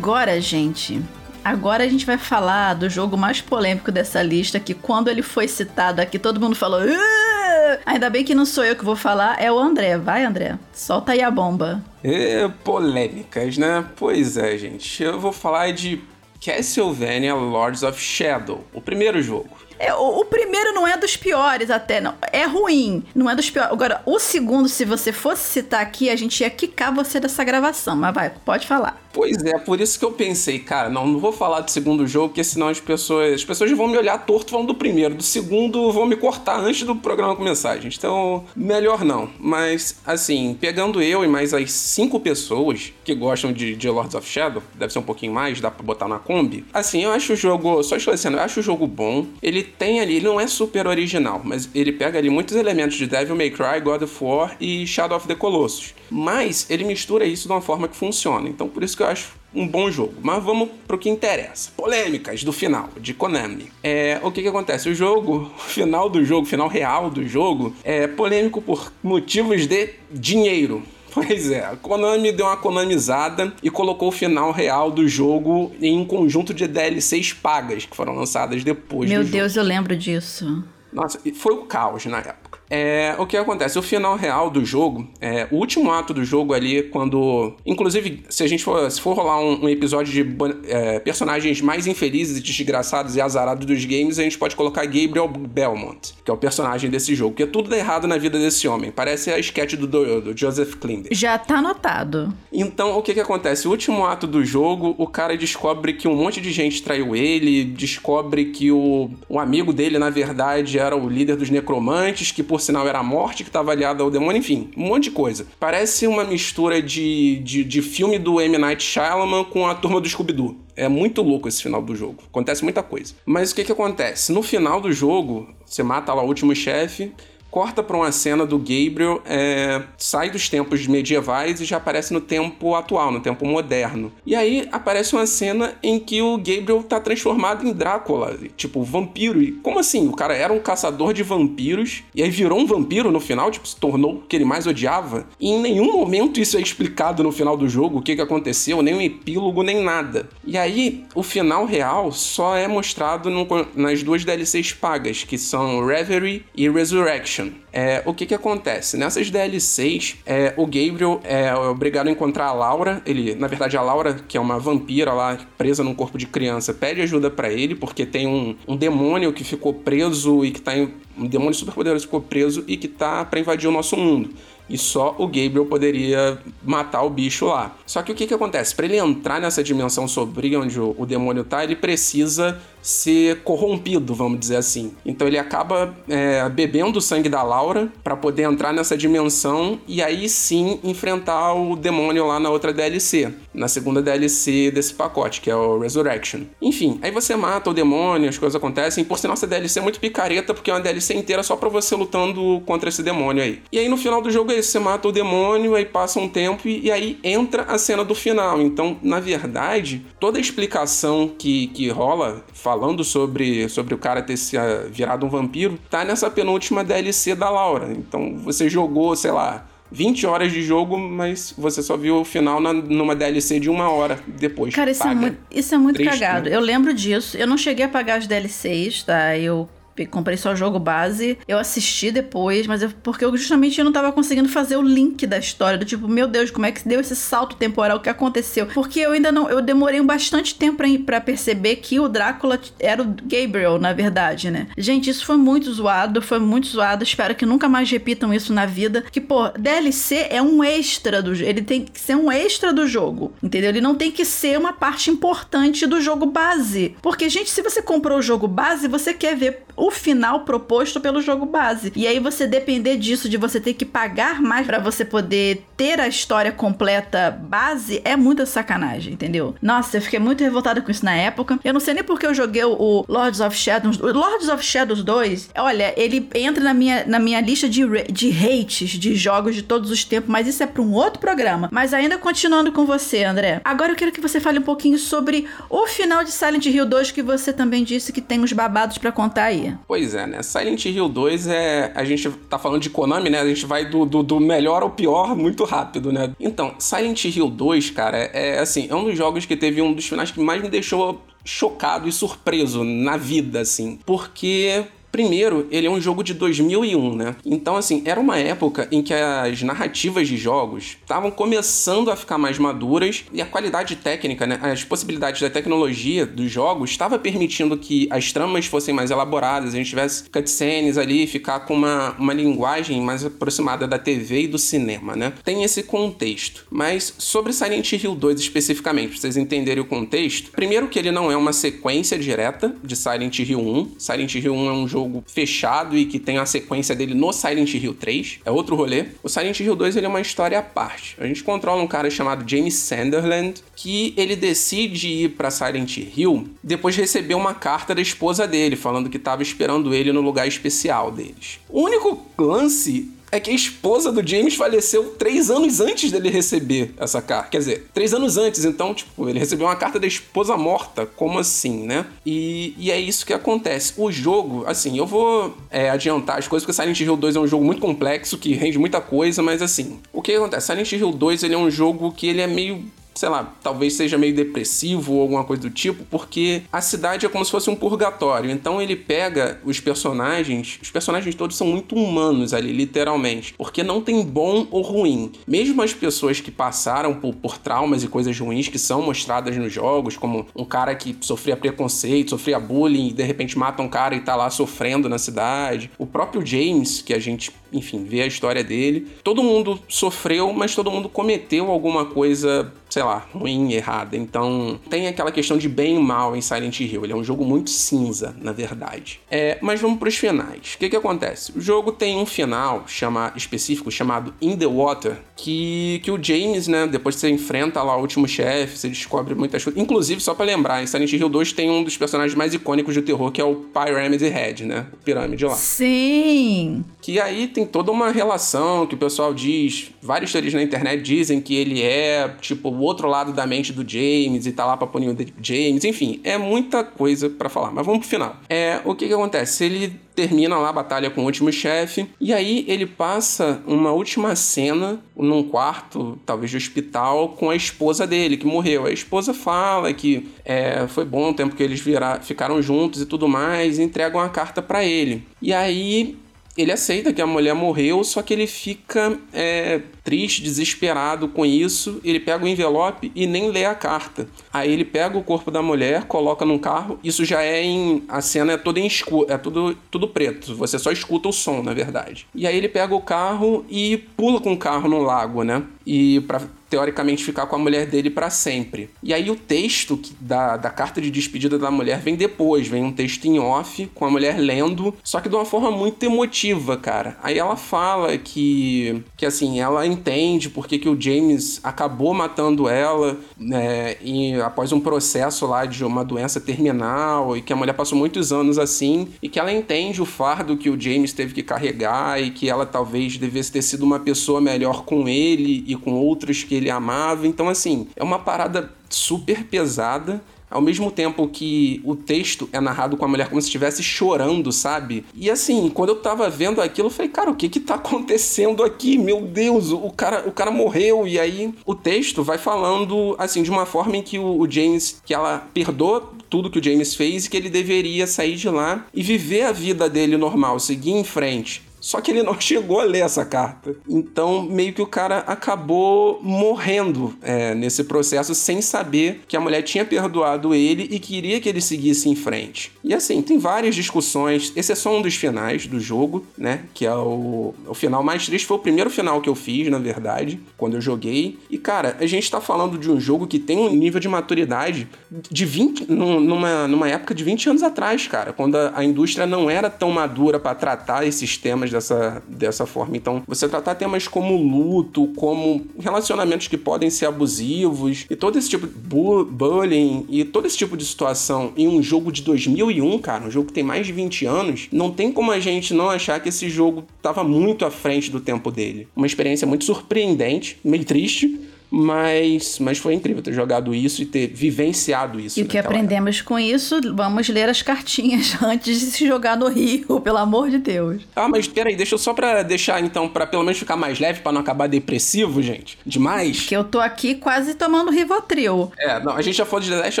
Agora, gente? Agora a gente vai falar do jogo mais polêmico dessa lista, que quando ele foi citado aqui, todo mundo falou. "Ah!" Ainda bem que não sou eu que vou falar, é o André. Vai, André. Solta aí a bomba. É, polêmicas, né? Pois é, gente. Eu vou falar de Castlevania Lords of Shadow, o primeiro jogo. É, o, o primeiro não é dos piores, até. não. É ruim. Não é dos piores. Agora, o segundo, se você fosse citar aqui, a gente ia quicar você dessa gravação. Mas vai, pode falar. Pois é, por isso que eu pensei, cara, não, não vou falar do segundo jogo, porque senão as pessoas, as pessoas vão me olhar torto falando do primeiro, do segundo vão me cortar antes do programa começar, gente. Então, melhor não. Mas, assim, pegando eu e mais as cinco pessoas que gostam de, de Lords of Shadow, deve ser um pouquinho mais, dá pra botar na Kombi. Assim, eu acho o jogo, só esclarecendo, eu acho o jogo bom. Ele tem ali, ele não é super original, mas ele pega ali muitos elementos de Devil May Cry, God of War e Shadow of the Colossus. Mas ele mistura isso de uma forma que funciona. Então, por isso que eu acho um bom jogo. Mas vamos pro que interessa. Polêmicas do final, de Konami. É, o que que acontece? O jogo, o final do jogo, o final real do jogo, é polêmico por motivos de dinheiro. Pois é, a Konami deu uma konamizada e colocou o final real do jogo em um conjunto de DLCs pagas que foram lançadas depois Meu do jogo. Deus, eu lembro disso. Nossa, foi o caos na época. É, o que acontece? O final real do jogo, é, o último ato do jogo ali, quando. Inclusive, se a gente for, se for rolar um, um episódio de é, personagens mais infelizes, desgraçados e azarados dos games, a gente pode colocar Gabriel Belmont, que é o personagem desse jogo. Porque tudo dá errado na vida desse homem. Parece a sketch do, do, do Joseph Klinder. Já tá anotado. Então, o que que acontece? O último ato do jogo, o cara descobre que um monte de gente traiu ele, descobre que o, o amigo dele, na verdade, era o líder dos necromantes, que por sinal era a morte que estava aliada ao demônio, enfim, um monte de coisa. Parece uma mistura de, de, de filme do M. Night Shyamalan com a turma do Scooby-Doo. É muito louco esse final do jogo. Acontece muita coisa. Mas o que que acontece? No final do jogo, você mata lá o último chefe, corta pra uma cena do Gabriel, é, sai dos tempos medievais e já aparece no tempo atual, no tempo moderno. E aí aparece uma cena em que o Gabriel tá transformado em Drácula, tipo, vampiro. E como assim? O cara era um caçador de vampiros e aí virou um vampiro no final, tipo, se tornou o que ele mais odiava. E em nenhum momento isso é explicado no final do jogo, o que, que aconteceu, nem um epílogo, nem nada. E aí, o final real só é mostrado no- nas duas DLCs pagas, que são Reverie e Resurrection. É, o que que acontece? Nessas DLCs, é, o Gabriel é obrigado a encontrar a Laura. Ele, na verdade, a Laura, que é uma vampira lá, presa num corpo de criança, pede ajuda pra ele, porque tem um, um demônio que ficou preso e que tá em. Um demônio super poderoso ficou preso e que tá pra invadir o nosso mundo. E só o Gabriel poderia matar o bicho lá. Só que o que, que acontece? Para ele entrar nessa dimensão sombria onde o, o demônio tá, ele precisa ser corrompido, vamos dizer assim. Então ele acaba é, bebendo o sangue da Laura para poder entrar nessa dimensão e aí sim enfrentar o demônio lá na outra DLC, na segunda DLC desse pacote, que é o Resurrection. Enfim, aí você mata o demônio, as coisas acontecem. Por sinal, essa DLC é muito picareta, porque é uma DLC inteira só pra você lutando contra esse demônio aí. E aí no final do jogo é isso, você mata o demônio, aí passa um tempo e, e aí entra a cena do final. Então, na verdade, toda a explicação que, que rola falando sobre, sobre o cara ter se ah, virado um vampiro tá nessa penúltima DLC da Laura. Então você jogou, sei lá. 20 horas de jogo, mas você só viu o final na- numa DLC de uma hora depois. Cara, isso é muito, isso é muito Triste, cagado. né? Eu lembro disso. Eu não cheguei a pagar as DLCs, tá? Eu comprei só o jogo base. Eu assisti depois, mas eu- porque eu justamente não tava conseguindo fazer o link da história. Do tipo, meu Deus, como é que deu esse salto temporal? O que aconteceu? Porque eu ainda não. Eu demorei bastante tempo pra perceber que o Drácula era o Gabriel, na verdade, né? Gente, isso foi muito zoado. Foi muito zoado. Espero que nunca mais repitam isso na vida. Que, pô, DLC é um extra do. Ele tem que ser um extra do jogo. Entendeu? Ele não tem que ser uma parte importante do jogo base. Porque, gente, se você comprou o jogo base, você quer ver o final proposto pelo jogo base. E aí você depender disso, de você ter que pagar mais pra você poder ter a história completa base, é muita sacanagem, entendeu? Nossa, eu fiquei muito revoltada com isso na época. Eu não sei nem porque eu joguei o Lords of Shadows. O Lords of Shadows 2, olha, ele entra na minha, na minha lista de, de hates de jogos de todos os tempos, mas isso é pra um outro programa. Mas ainda continuando com você, André. Agora eu quero que você fale um pouquinho sobre o final de Silent Hill 2 que você também disse que tem uns babados pra contar aí. Pois é, né? Silent Hill 2 é. A gente tá falando de Konami, né? A gente vai do, do, do melhor ao pior muito rápido, né? Então, Silent Hill 2, cara, é assim, é um dos jogos que teve um dos finais que mais me deixou chocado e surpreso na vida, assim. Porque Primeiro, ele é um jogo de 2001, né? Então, assim, era uma época em que as narrativas de jogos estavam começando a ficar mais maduras e a qualidade técnica, né? As possibilidades da tecnologia dos jogos estava permitindo que as tramas fossem mais elaboradas, a gente tivesse cutscenes ali, ficar com uma, uma linguagem mais aproximada da TV e do cinema, né? Tem esse contexto. Mas sobre Silent Hill 2 especificamente, pra vocês entenderem o contexto, primeiro que ele não é uma sequência direta de Silent Hill 1. Silent Hill 1 é um jogo jogo fechado e que tem a sequência dele no Silent Hill 3. É outro rolê. O Silent Hill 2 ele é uma história à parte. A gente controla um cara chamado James Sunderland que ele decide ir para Silent Hill depois de receber uma carta da esposa dele falando que estava esperando ele no lugar especial deles. O único lance é que a esposa do James faleceu três anos antes dele receber essa carta. Quer dizer, três anos antes, então, tipo, ele recebeu uma carta da esposa morta. Como assim, né? E, e é isso que acontece. O jogo, assim, eu vou é, adiantar as coisas, porque Silent Hill 2 é um jogo muito complexo, que rende muita coisa, mas assim, o que acontece? Silent Hill 2 ele é um jogo que ele é meio sei lá, talvez seja meio depressivo ou alguma coisa do tipo, porque a cidade é como se fosse um purgatório. Então ele pega os personagens, os personagens todos são muito humanos ali, literalmente, porque não tem bom ou ruim. Mesmo as pessoas que passaram por, por traumas e coisas ruins que são mostradas nos jogos, como um cara que sofria preconceito, sofria bullying e de repente mata um cara e tá lá sofrendo na cidade. O próprio James, que a gente, enfim, vê a história dele, todo mundo sofreu, mas todo mundo cometeu alguma coisa sei lá, ruim, errada. Então, tem aquela questão de bem e mal em Silent Hill. Ele é um jogo muito cinza, na verdade. É, mas vamos para os finais. O que, que acontece? O jogo tem um final chama, específico chamado In the Water, que, que o James, né, depois que você enfrenta lá o último chefe, você descobre muitas coisas. Inclusive, só para lembrar, em Silent Hill 2 tem um dos personagens mais icônicos do terror, que é o Pyramid Head, né? O pirâmide lá. Sim! Que aí tem toda uma relação que o pessoal diz, vários teorias na internet dizem que ele é, tipo, o outro lado da mente do James e tá lá pra punir o James. Enfim, é muita coisa para falar. Mas vamos pro final. É, o que que acontece? Ele termina lá a batalha com o último chefe. E aí ele passa uma última cena num quarto, talvez de hospital, com a esposa dele, que morreu. A esposa fala que é, foi bom o tempo que eles virar, ficaram juntos e tudo mais, e entrega uma carta para ele. E aí ele aceita que a mulher morreu, só que ele fica é, triste, desesperado com isso. Ele pega o envelope e nem lê a carta. Aí ele pega o corpo da mulher, coloca num carro. Isso já é em. A cena é toda em escuro, é tudo, tudo preto. Você só escuta o som, na verdade. E aí ele pega o carro e pula com o carro no lago, né? E para teoricamente ficar com a mulher dele para sempre. E aí o texto da, da carta de despedida da mulher vem depois, vem um texto em off com a mulher lendo, só que de uma forma muito emotiva, cara. Aí ela fala que que assim, ela entende porque que o James acabou matando ela, né, e após um processo lá de uma doença terminal e que a mulher passou muitos anos assim e que ela entende o fardo que o James teve que carregar e que ela talvez devesse ter sido uma pessoa melhor com ele e com outros que ele amava. Então, assim, é uma parada super pesada. Ao mesmo tempo que o texto é narrado com a mulher como se estivesse chorando, sabe? E assim, quando eu tava vendo aquilo, eu falei, cara, o que que tá acontecendo aqui? Meu Deus, o cara, o cara morreu. E aí o texto vai falando, assim, de uma forma em que o, o James, que ela perdoa tudo que o James fez e que ele deveria sair de lá e viver a vida dele normal, seguir em frente. Só que ele não chegou a ler essa carta. Então, meio que o cara acabou morrendo é, nesse processo sem saber que a mulher tinha perdoado ele e queria que ele seguisse em frente. E assim, tem várias discussões. Esse é só um dos finais do jogo, né? Que é o, o final mais triste. Foi o primeiro final que eu fiz, na verdade, quando eu joguei. E cara, a gente tá falando de um jogo que tem um nível de maturidade de 20. numa, numa época de 20 anos atrás, cara. Quando a, a indústria não era tão madura para tratar esses temas dessa, dessa forma. Então, você tratar temas como luto, como relacionamentos que podem ser abusivos e todo esse tipo de bullying e todo esse tipo de situação em um jogo de 2001, cara, um jogo que tem mais de 20 anos, não tem como a gente não achar que esse jogo estava muito à frente do tempo dele. Uma experiência muito surpreendente, meio triste, Mas, mas foi incrível ter jogado isso e ter vivenciado isso. E o que aprendemos com isso, vamos ler as cartinhas antes de se jogar no rio, pelo amor de Deus. época. Ah, mas peraí, deixa eu só pra deixar então, pra pelo menos ficar mais leve, pra não acabar depressivo, gente. Demais. Que eu tô aqui quase tomando Rivotril. É, não, a gente já falou de The Last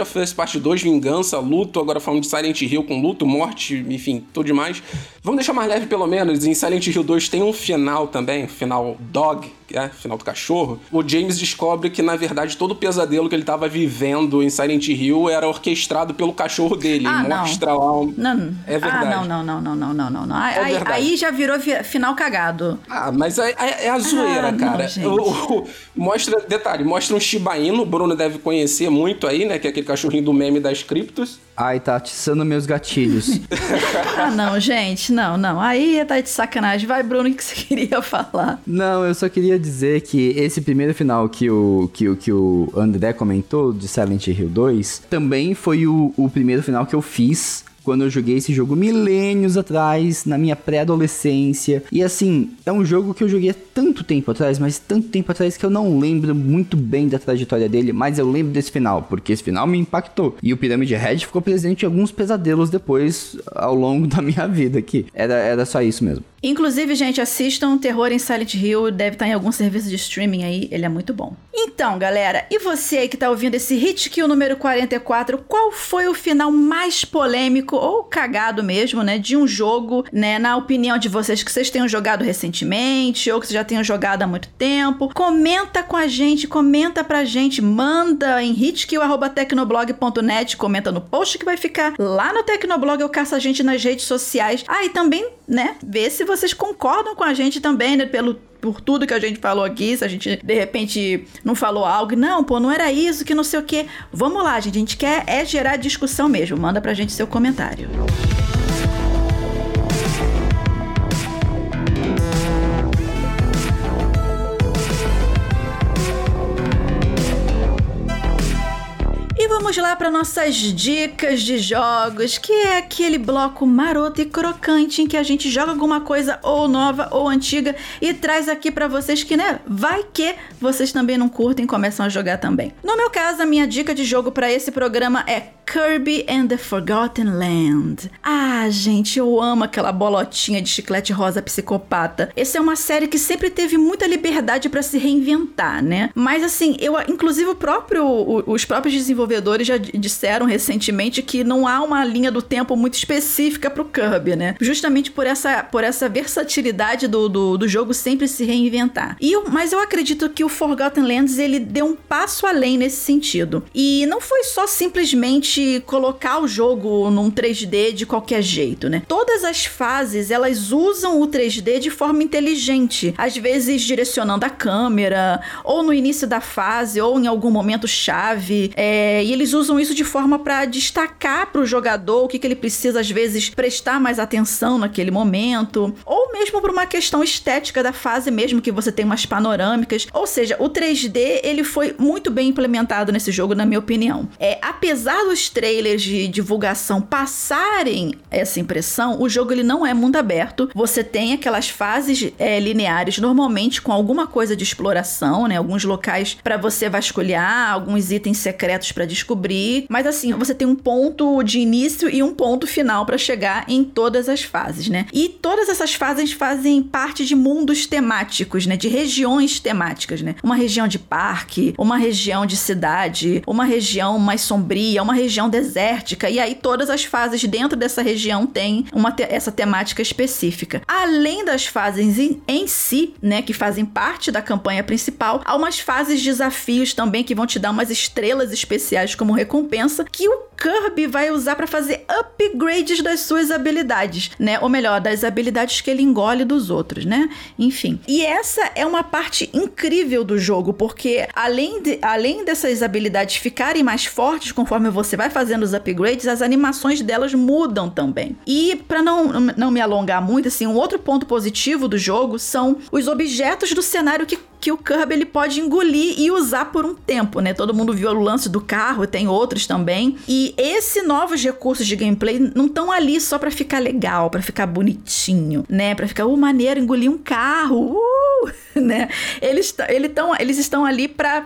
of Us Parte 2, Vingança, Luto, agora falando de Silent Hill com Luto, Morte, enfim, tudo demais. Vamos deixar mais leve pelo menos, em Silent Hill 2 tem um final também, final dog, é, final do cachorro. O James descobre que na verdade todo o pesadelo que ele estava vivendo em Silent Hill era orquestrado pelo cachorro dele. Ah, não. lá um... não. É ah, não. É verdade. Ah, não, não, não, não, não, não, não. É aí, aí, já virou final cagado. Ah, mas é, é, é a ah, zoeira, ah, cara. Não, o, o, mostra, detalhe, mostra um Shiba Inu, o Bruno deve conhecer muito aí, né, que é aquele cachorrinho do meme das criptos. Ai, tá atiçando meus gatilhos. ah, não, gente, não, não. Aí tá de sacanagem. Vai, Bruno, o que você queria falar? Não, eu só queria dizer que esse primeiro final que o, que, o- que o André comentou de Silent Hill 2 também foi o, o primeiro final que eu fiz quando eu joguei esse jogo milênios atrás, na minha pré-adolescência. E assim, é um jogo que eu joguei há tanto tempo atrás, mas tanto tempo atrás que eu não lembro muito bem da trajetória dele, mas eu lembro desse final, porque esse final me impactou. E o Pyramid Head ficou presente em alguns pesadelos depois, ao longo da minha vida aqui. Era, era só isso mesmo. Inclusive, gente, assistam Terror em Silent Hill, deve estar em algum serviço de streaming aí, ele é muito bom. Então, galera, e você aí que tá ouvindo esse Hit Kill número 44, qual foi o final mais polêmico ou cagado mesmo, né, de um jogo, né, na opinião de vocês que vocês tenham jogado recentemente ou que vocês já tenham jogado há muito tempo? Comenta com a gente, comenta pra gente, manda em hitkill@tecnoblog.net, comenta no post que vai ficar lá no Tecnoblog ou caça a gente nas redes sociais. Ah, e também, né, vê se vocês concordam com a gente também, né, pelo por tudo que a gente falou aqui, se a gente de repente não falou algo, não, pô, não era isso, que não sei o quê. Vamos lá, gente, a gente quer é gerar discussão mesmo. Manda pra gente seu comentário. E vamos lá para nossas dicas de jogos, que é aquele bloco maroto e crocante em que a gente joga alguma coisa ou nova ou antiga e traz aqui para vocês que, né, vai que vocês também não curtem e começam a jogar também. No meu caso, a minha dica de jogo para esse programa é Kirby and the Forgotten Land. Ah, gente, eu amo aquela bolotinha de chiclete rosa psicopata. Essa é uma série que sempre teve muita liberdade para se reinventar, né? Mas assim, eu inclusive o próprio os próprios desenvolvedores já disseram recentemente que não há uma linha do tempo muito específica pro Kirby, né? Justamente por essa por essa versatilidade do, do, do jogo sempre se reinventar. E eu- mas eu acredito que o Forgotten Lands ele deu um passo além nesse sentido. E não foi só simplesmente colocar o jogo num 3D de qualquer jeito, né? Todas as fases elas usam o 3D de forma inteligente, às vezes direcionando a câmera, ou no início da fase, ou em algum momento chave. É, e eles usam isso de forma para destacar para o jogador o que, que ele precisa, às vezes, prestar mais atenção naquele momento, ou mesmo por uma questão estética da fase, mesmo que você tenha umas panorâmicas. Ou seja, o 3D ele foi muito bem implementado nesse jogo, na minha opinião. É, apesar dos trailers de divulgação passarem essa impressão, o jogo ele não é mundo aberto. Você tem aquelas fases é, lineares, normalmente com alguma coisa de exploração, né? Alguns locais para você vasculhar, alguns itens secretos para descobrir. Mas assim, você tem um ponto de início e um ponto final para chegar em todas as fases, né? E todas essas fases fazem parte de mundos temáticos, né? De regiões temáticas, né? Uma região de parque, uma região de cidade, uma região mais sombria, uma região desértica. E aí todas as fases dentro dessa região têm uma te- essa temática específica. Além das fases em, em si, né? Que fazem parte da campanha principal, há umas fases desafios também que vão te dar umas estrelas especiais como recompensa que o Kirby vai usar para fazer upgrades das suas habilidades, né? Ou melhor, das habilidades que ele engole dos outros, né? Enfim. E essa é uma parte incrível do jogo, porque além, de, além dessas habilidades ficarem mais fortes conforme você vai fazendo os upgrades, as animações delas mudam também. E para não, não me alongar muito, assim, um outro ponto positivo do jogo são os objetos do cenário que que o Kirby ele pode engolir e usar por um tempo, né? Todo mundo viu o lance do carro, tem outros também. E esses novos recursos de gameplay não estão ali só para ficar legal, para ficar bonitinho, né? Para ficar, uh, maneiro, engolir um carro, uh, né? Eles, ele tão, eles estão ali para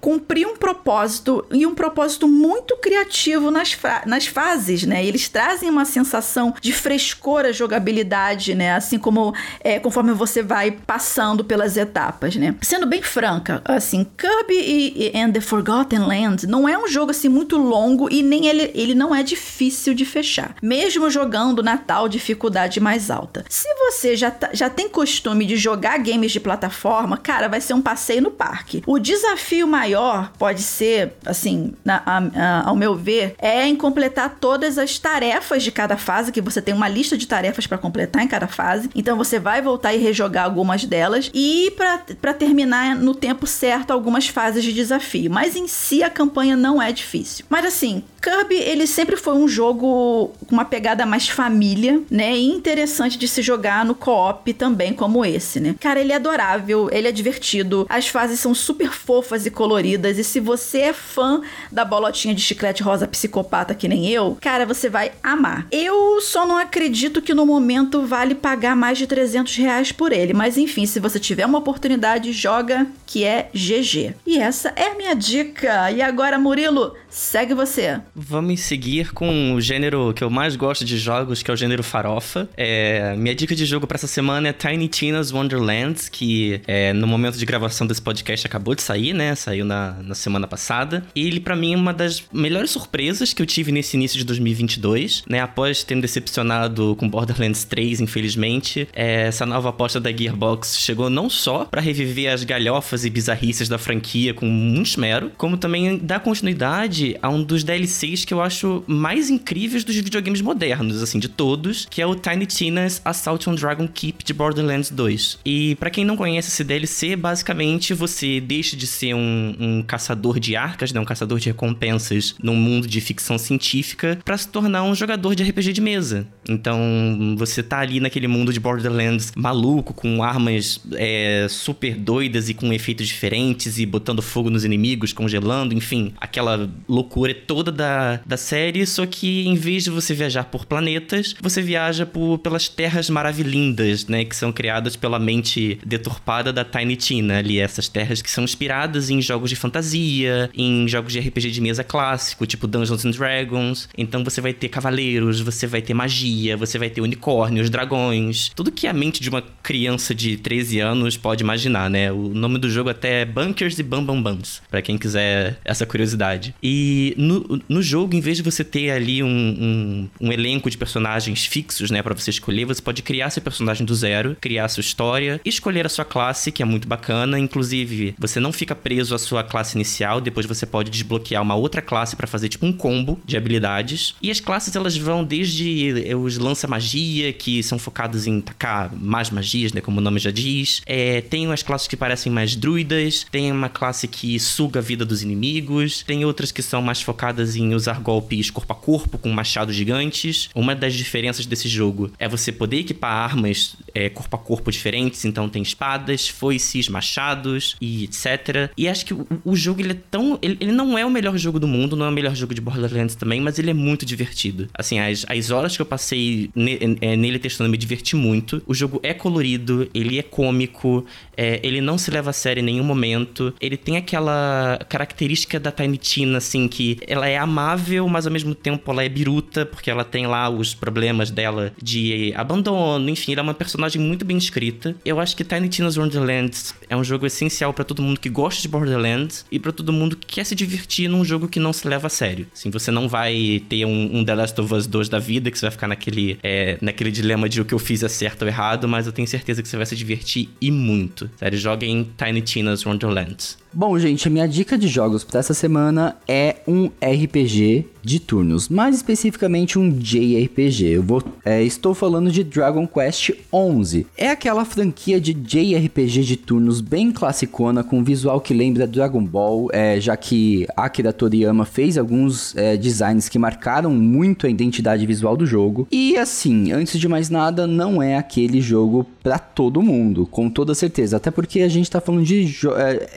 cumprir um propósito e um propósito muito criativo nas, nas fases, né? Eles trazem uma sensação de frescor à jogabilidade, né? Assim como é, conforme você vai passando pelas etapas, né? Sendo bem franca, assim, Kirby e, e and the Forgotten Land não é um jogo assim muito longo e nem ele, ele não é difícil de fechar, mesmo jogando na tal dificuldade mais alta. Se você já, tá, já tem costume de jogar games de plataforma, cara, vai ser um passeio no parque. O desafio maior pode ser, assim, na, a, a, ao meu ver, é em completar todas as tarefas de cada fase, que você tem uma lista de tarefas para completar em cada fase. Então você vai voltar e rejogar algumas delas e para terminar no tempo certo algumas fases de desafio. Mas em si a campanha não é difícil. Mas assim, Kirby, ele sempre foi um jogo com uma pegada mais família, né? E interessante de se jogar no co-op também, como esse, né? Cara, ele é adorável, ele é divertido, as fases são super fofas e coloridas, e se você é fã da bolotinha de chiclete rosa psicopata que nem eu, cara, você vai amar. Eu só não acredito que no momento vale pagar mais de 300 reais por ele, mas enfim, se você tiver uma oportunidade, joga que é GG. E essa é a minha dica. E agora, Murilo, segue você. Vamos seguir com o gênero que eu mais gosto de jogos, que é o gênero farofa. É, minha dica de jogo para essa semana é Tiny Tina's Wonderlands, que é, no momento de gravação desse podcast acabou de sair, né? Saiu na, na semana passada. E ele, para mim, é uma das melhores surpresas que eu tive nesse início de 2022, né? Após ter me decepcionado com Borderlands 3, infelizmente, é, essa nova aposta da Gearbox chegou não só para reviver as galhofas e bizarrices da franquia com muito esmero, como também dar continuidade a um dos DLCs que eu acho mais incríveis dos videogames modernos, assim, de todos, que é o Tiny Tina's Assault on Dragon Keep de Borderlands 2. E para quem não conhece esse DLC, basicamente você deixa de ser um, um, caçador de arcas, né, um caçador de recompensas num mundo de ficção científica, para se tornar um jogador de RPG de mesa. Então você tá ali naquele mundo de Borderlands maluco, com armas é, super doidas e com efeitos diferentes e botando fogo nos inimigos, congelando, enfim, aquela loucura toda da da, série, só que em vez de você viajar por planetas, você viaja por, pelas terras maravilhindas, né? Que são criadas pela mente deturpada da Tiny Tina ali. Essas terras que são inspiradas em jogos de fantasia, em jogos de RPG de mesa clássico, tipo Dungeons and Dragons. Então você vai ter cavaleiros, você vai ter magia, você vai ter unicórnios, dragões. Tudo que a mente de uma criança de 13 anos pode imaginar, né? O nome do jogo até é Bunkers e Bam Bam Bams, pra quem quiser essa curiosidade. E no, no jogo, em vez de você ter ali um, um, um elenco de personagens fixos, né, para você escolher, você pode criar seu personagem do zero, criar sua história, escolher a sua classe, que é muito bacana. Inclusive, você não fica preso à sua classe inicial, depois você pode desbloquear uma outra classe para fazer tipo um combo de habilidades. E as classes elas vão desde os lança-magia, que são focados em tacar mais magias, né, como o nome já diz. É, tem umas classes que parecem mais druidas, tem uma classe que suga a vida dos inimigos, tem outras que são mais focadas em em usar golpes corpo a corpo com machados gigantes. Uma das diferenças desse jogo é você poder equipar armas é, corpo a corpo diferentes, então tem espadas, foices, machados e etc. E acho que o, o jogo ele é tão. Ele, ele, não é o melhor jogo do mundo, não é o melhor jogo de Borderlands também, mas ele é muito divertido. Assim, as, as horas que eu passei ne, é, nele testando me diverti muito. O jogo é colorido, ele é cômico, é, ele não se leva a sério em nenhum momento. Ele tem aquela característica da Tiny Tina, assim, que ela é amável, mas ao mesmo tempo ela é biruta, porque ela tem lá os problemas dela de abandono, enfim, ela é uma personagem muito bem escrita. Eu acho que Tiny Tina's Wonderlands é um jogo essencial para todo mundo que gosta de Borderlands e para todo mundo que quer se divertir num jogo que não se leva a sério. Assim, você não vai ter um, um The Last of Us 2 da vida, que você vai ficar naquele, é, naquele dilema de o que eu fiz é certo ou errado, mas eu tenho certeza que você vai se divertir e muito. Sério, joguem Tiny Tina's Wonderlands. Bom, gente, a minha dica de jogos para essa semana é um RPG de turnos, mais especificamente um JRPG. Eu vou, é, estou falando de Dragon Quest 11. É aquela franquia de JRPG de turnos bem classicona, com visual que lembra Dragon Ball, é, já que Akira Toriyama fez alguns é, designs que marcaram muito a identidade visual do jogo. E assim, antes de mais nada, não é aquele jogo para todo mundo, com toda certeza. Até porque a gente tá falando de é,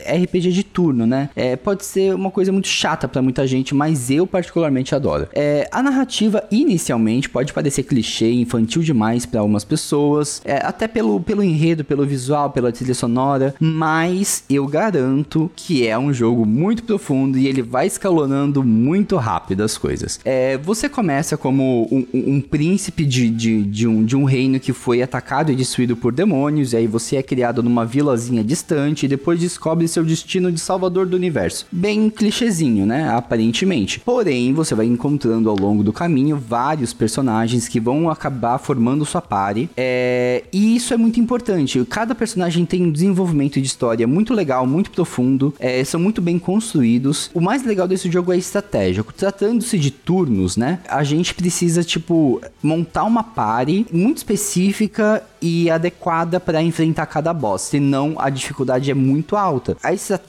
RPG de turno, né? É, pode ser uma coisa muito chata para muita gente, mas eu particularmente adoro. É, a narrativa inicialmente pode parecer clichê, infantil demais para algumas pessoas, é, até pelo, pelo enredo, pelo visual, pela trilha sonora, mas eu garanto que é um jogo muito profundo e ele vai escalonando muito rápido as coisas. É, você começa como um, um, um príncipe de, de, de, um, de um reino que foi atacado e destruído por demônios, e aí você é criado numa vilazinha distante e depois descobre seu destino de salvador do universo. Bem clichêzinho, né? Aparentemente. Porém, você vai encontrando ao longo do caminho vários personagens que vão acabar formando sua party. É... E isso é muito importante. Cada personagem tem um desenvolvimento de história muito legal, muito profundo. É... São muito bem construídos. O mais legal desse jogo é a estratégia. Tratando-se de turnos, né? A gente precisa, tipo, montar uma party muito específica e adequada para enfrentar cada boss, senão a dificuldade é muito alta. A estratégia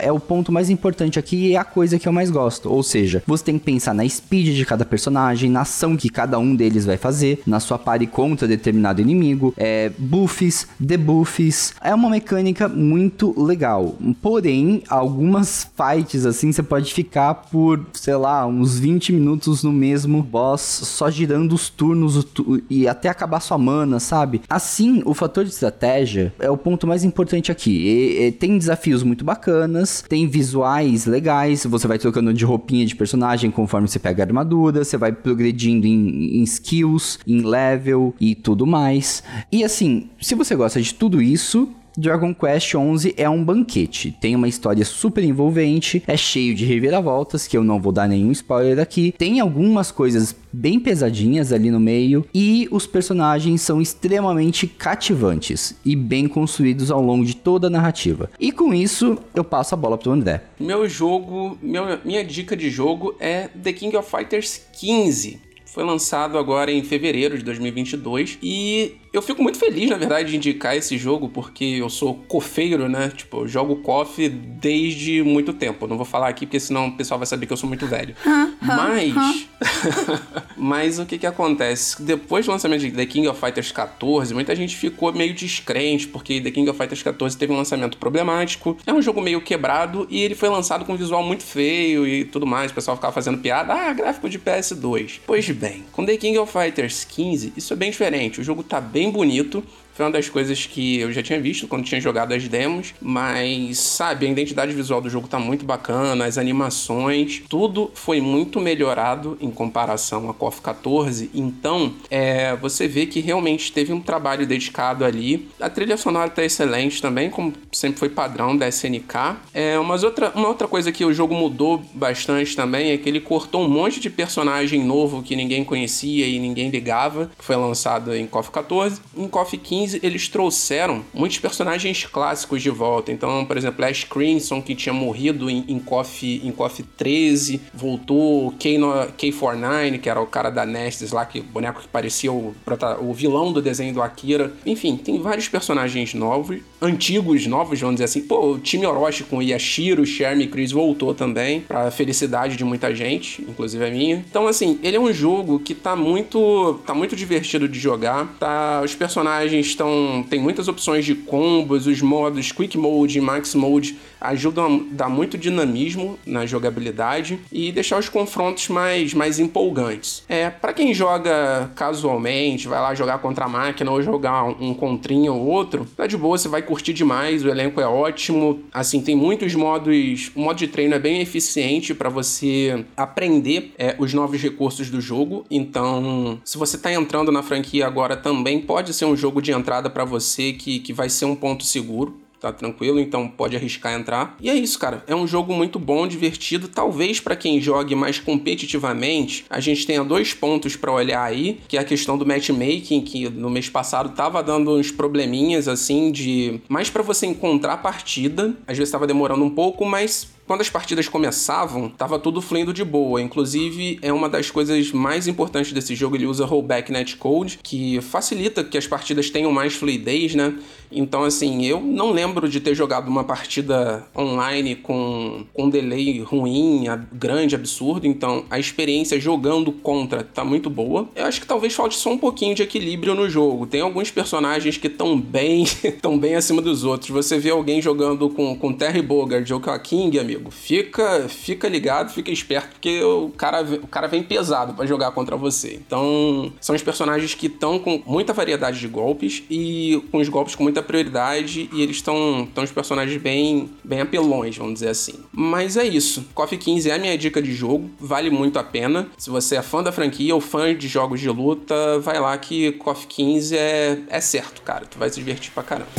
é o ponto mais importante aqui e é a coisa que eu mais gosto. Ou seja, você tem que pensar na speed de cada personagem, na ação que cada um deles vai fazer, na sua pare contra determinado inimigo, é, buffs, debuffs. É uma mecânica muito legal. Porém, algumas fights assim você pode ficar por, sei lá, uns 20 minutos no mesmo boss, só girando os turnos e até acabar sua mana, sabe? Assim, o fator de estratégia é o ponto mais importante aqui. E, e, tem desafios muito bacanas, tem visuais legais, você vai trocando de roupinha de personagem conforme você pega a armadura, você vai progredindo em, em skills, em level e tudo mais. E assim, se você gosta de tudo isso, Dragon Quest XI é um banquete, tem uma história super envolvente, é cheio de reviravoltas, que eu não vou dar nenhum spoiler aqui, tem algumas coisas bem pesadinhas ali no meio, e os personagens são extremamente cativantes e bem construídos ao longo de toda a narrativa. E com isso, eu passo a bola pro André. Meu jogo, meu, minha dica de jogo é The King of Fighters 15 foi lançado agora em fevereiro de 2022 e eu fico muito feliz, na verdade, de indicar esse jogo, porque eu sou cofeiro, né? Tipo, eu jogo KOF desde muito tempo. Não vou falar aqui, porque senão o pessoal vai saber que eu sou muito velho. Mas. Mas o que que acontece? Depois do lançamento de The King of Fighters 14, muita gente ficou meio descrente, porque The King of Fighters 14 teve um lançamento problemático. É um jogo meio quebrado e ele foi lançado com um visual muito feio e tudo mais. O pessoal ficava fazendo piada. Ah, gráfico de PS2. Pois bem, com The King of Fighters 15, isso é bem diferente. O jogo tá bem bem bonito. Foi uma das coisas que eu já tinha visto quando tinha jogado as demos, mas sabe, a identidade visual do jogo tá muito bacana, as animações, tudo foi muito melhorado em comparação a KOF 14. Então, é, você vê que realmente teve um trabalho dedicado ali. A trilha sonora tá excelente também, como sempre foi padrão da SNK. É, mas outra, uma outra coisa que o jogo mudou bastante também é que ele cortou um monte de personagem novo que ninguém conhecia e ninguém ligava, que foi lançado em KOF 14. Em KOF 15 15 eles trouxeram muitos personagens clássicos de volta. Então, por exemplo, Ash Crimson, que tinha morrido em, em, KOF, em KOF 13, voltou. K K49, que era o cara da Nestes lá, que boneco que parecia o, o vilão do desenho do Akira. Enfim, tem vários personagens novos, antigos, novos, vamos dizer assim. Pô, o time Orochi com Yashiro, Sherm e Chris voltou também, pra felicidade de muita gente, inclusive a minha. Então, assim, ele é um jogo que tá muito, tá muito divertido de jogar. Tá, os personagens estão. Tem muitas opções de combos, os modos Quick Mode Max Mode ajudam a dar muito dinamismo na jogabilidade e deixar os confrontos mais, mais empolgantes. É, para quem joga casualmente, vai lá jogar contra a máquina ou jogar um contrinho ou outro, tá de boa, você vai curtir demais, o elenco é ótimo. Assim, tem muitos modos. O modo de treino é bem eficiente para você aprender é, os novos recursos do jogo. Então, se você tá entrando na franquia agora também, pode ser um jogo de entrada para você que, que vai ser um ponto seguro tá tranquilo, então pode arriscar entrar. E é isso, cara. É um jogo muito bom, divertido. Talvez para quem jogue mais competitivamente, a gente tenha dois pontos para olhar aí, que é a questão do matchmaking, que no mês passado tava dando uns probleminhas assim de mais para você encontrar partida, às vezes tava demorando um pouco, mas quando as partidas começavam, tava tudo fluindo de boa. Inclusive, é uma das coisas mais importantes desse jogo, ele usa rollback netcode, que facilita que as partidas tenham mais fluidez, né? Então, assim, eu não lembro de ter jogado uma partida online com, um delay ruim, grande, absurdo. Então, a experiência jogando contra tá muito boa. Eu acho que talvez falte só um pouquinho de equilíbrio no jogo. Tem alguns personagens que estão bem, estão bem acima dos outros. Você vê alguém jogando com, com Terry Bogard ou com a King, amigo, fica, fica ligado, fica esperto, porque o cara, o cara vem pesado para jogar contra você. Então, são os personagens que estão com muita variedade de golpes e com os golpes com muita prioridade e eles estão os personagens bem, bem apelões, vamos dizer assim. Mas é isso. Coffee 15 é a minha dica de jogo, vale muito a pena. Se você é fã da franquia ou fã de jogos de luta, vai lá que Coffee 15 é, é certo, cara. Tu vai se divertir pra caramba.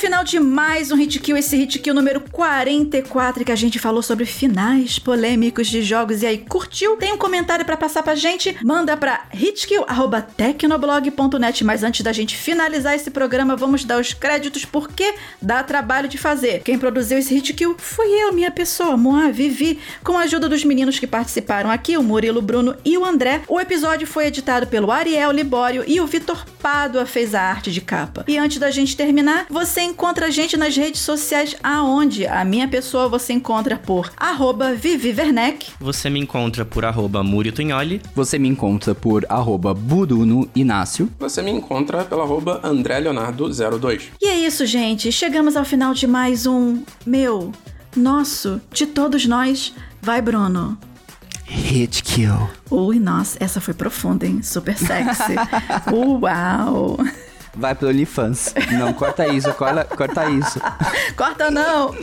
Final de mais um Hit Kill, esse Hit Kill número 44, que a gente falou sobre finais polêmicos de jogos. E aí, curtiu? Tem um comentário para passar pra gente? Manda pra hitkill.tecnoblog.net. Mas antes da gente finalizar esse programa, vamos dar os créditos porque dá trabalho de fazer. Quem produziu esse Hit Kill fui eu, minha pessoa, Moa Vivi, com a ajuda dos meninos que participaram aqui, o Murilo Bruno e o André. O episódio foi editado pelo Ariel Libório e o Vitor Pádua fez a arte de capa. E antes da gente terminar, você encontra a gente nas redes sociais aonde? A minha pessoa você encontra por arroba Vivi Werneck. Você me encontra por arroba Múrio Tunholi. Você me encontra por arroba Inácio. Você me encontra pela arroba André Leonardo 02. E é isso, gente. Chegamos ao final de mais um meu, nosso, de todos nós. Vai, Bruno. Hit kill. Ui, nossa, essa foi profunda, hein? Super sexy. Uau! Vai pro OnlyFans. Não, corta isso, corta, corta isso. corta não!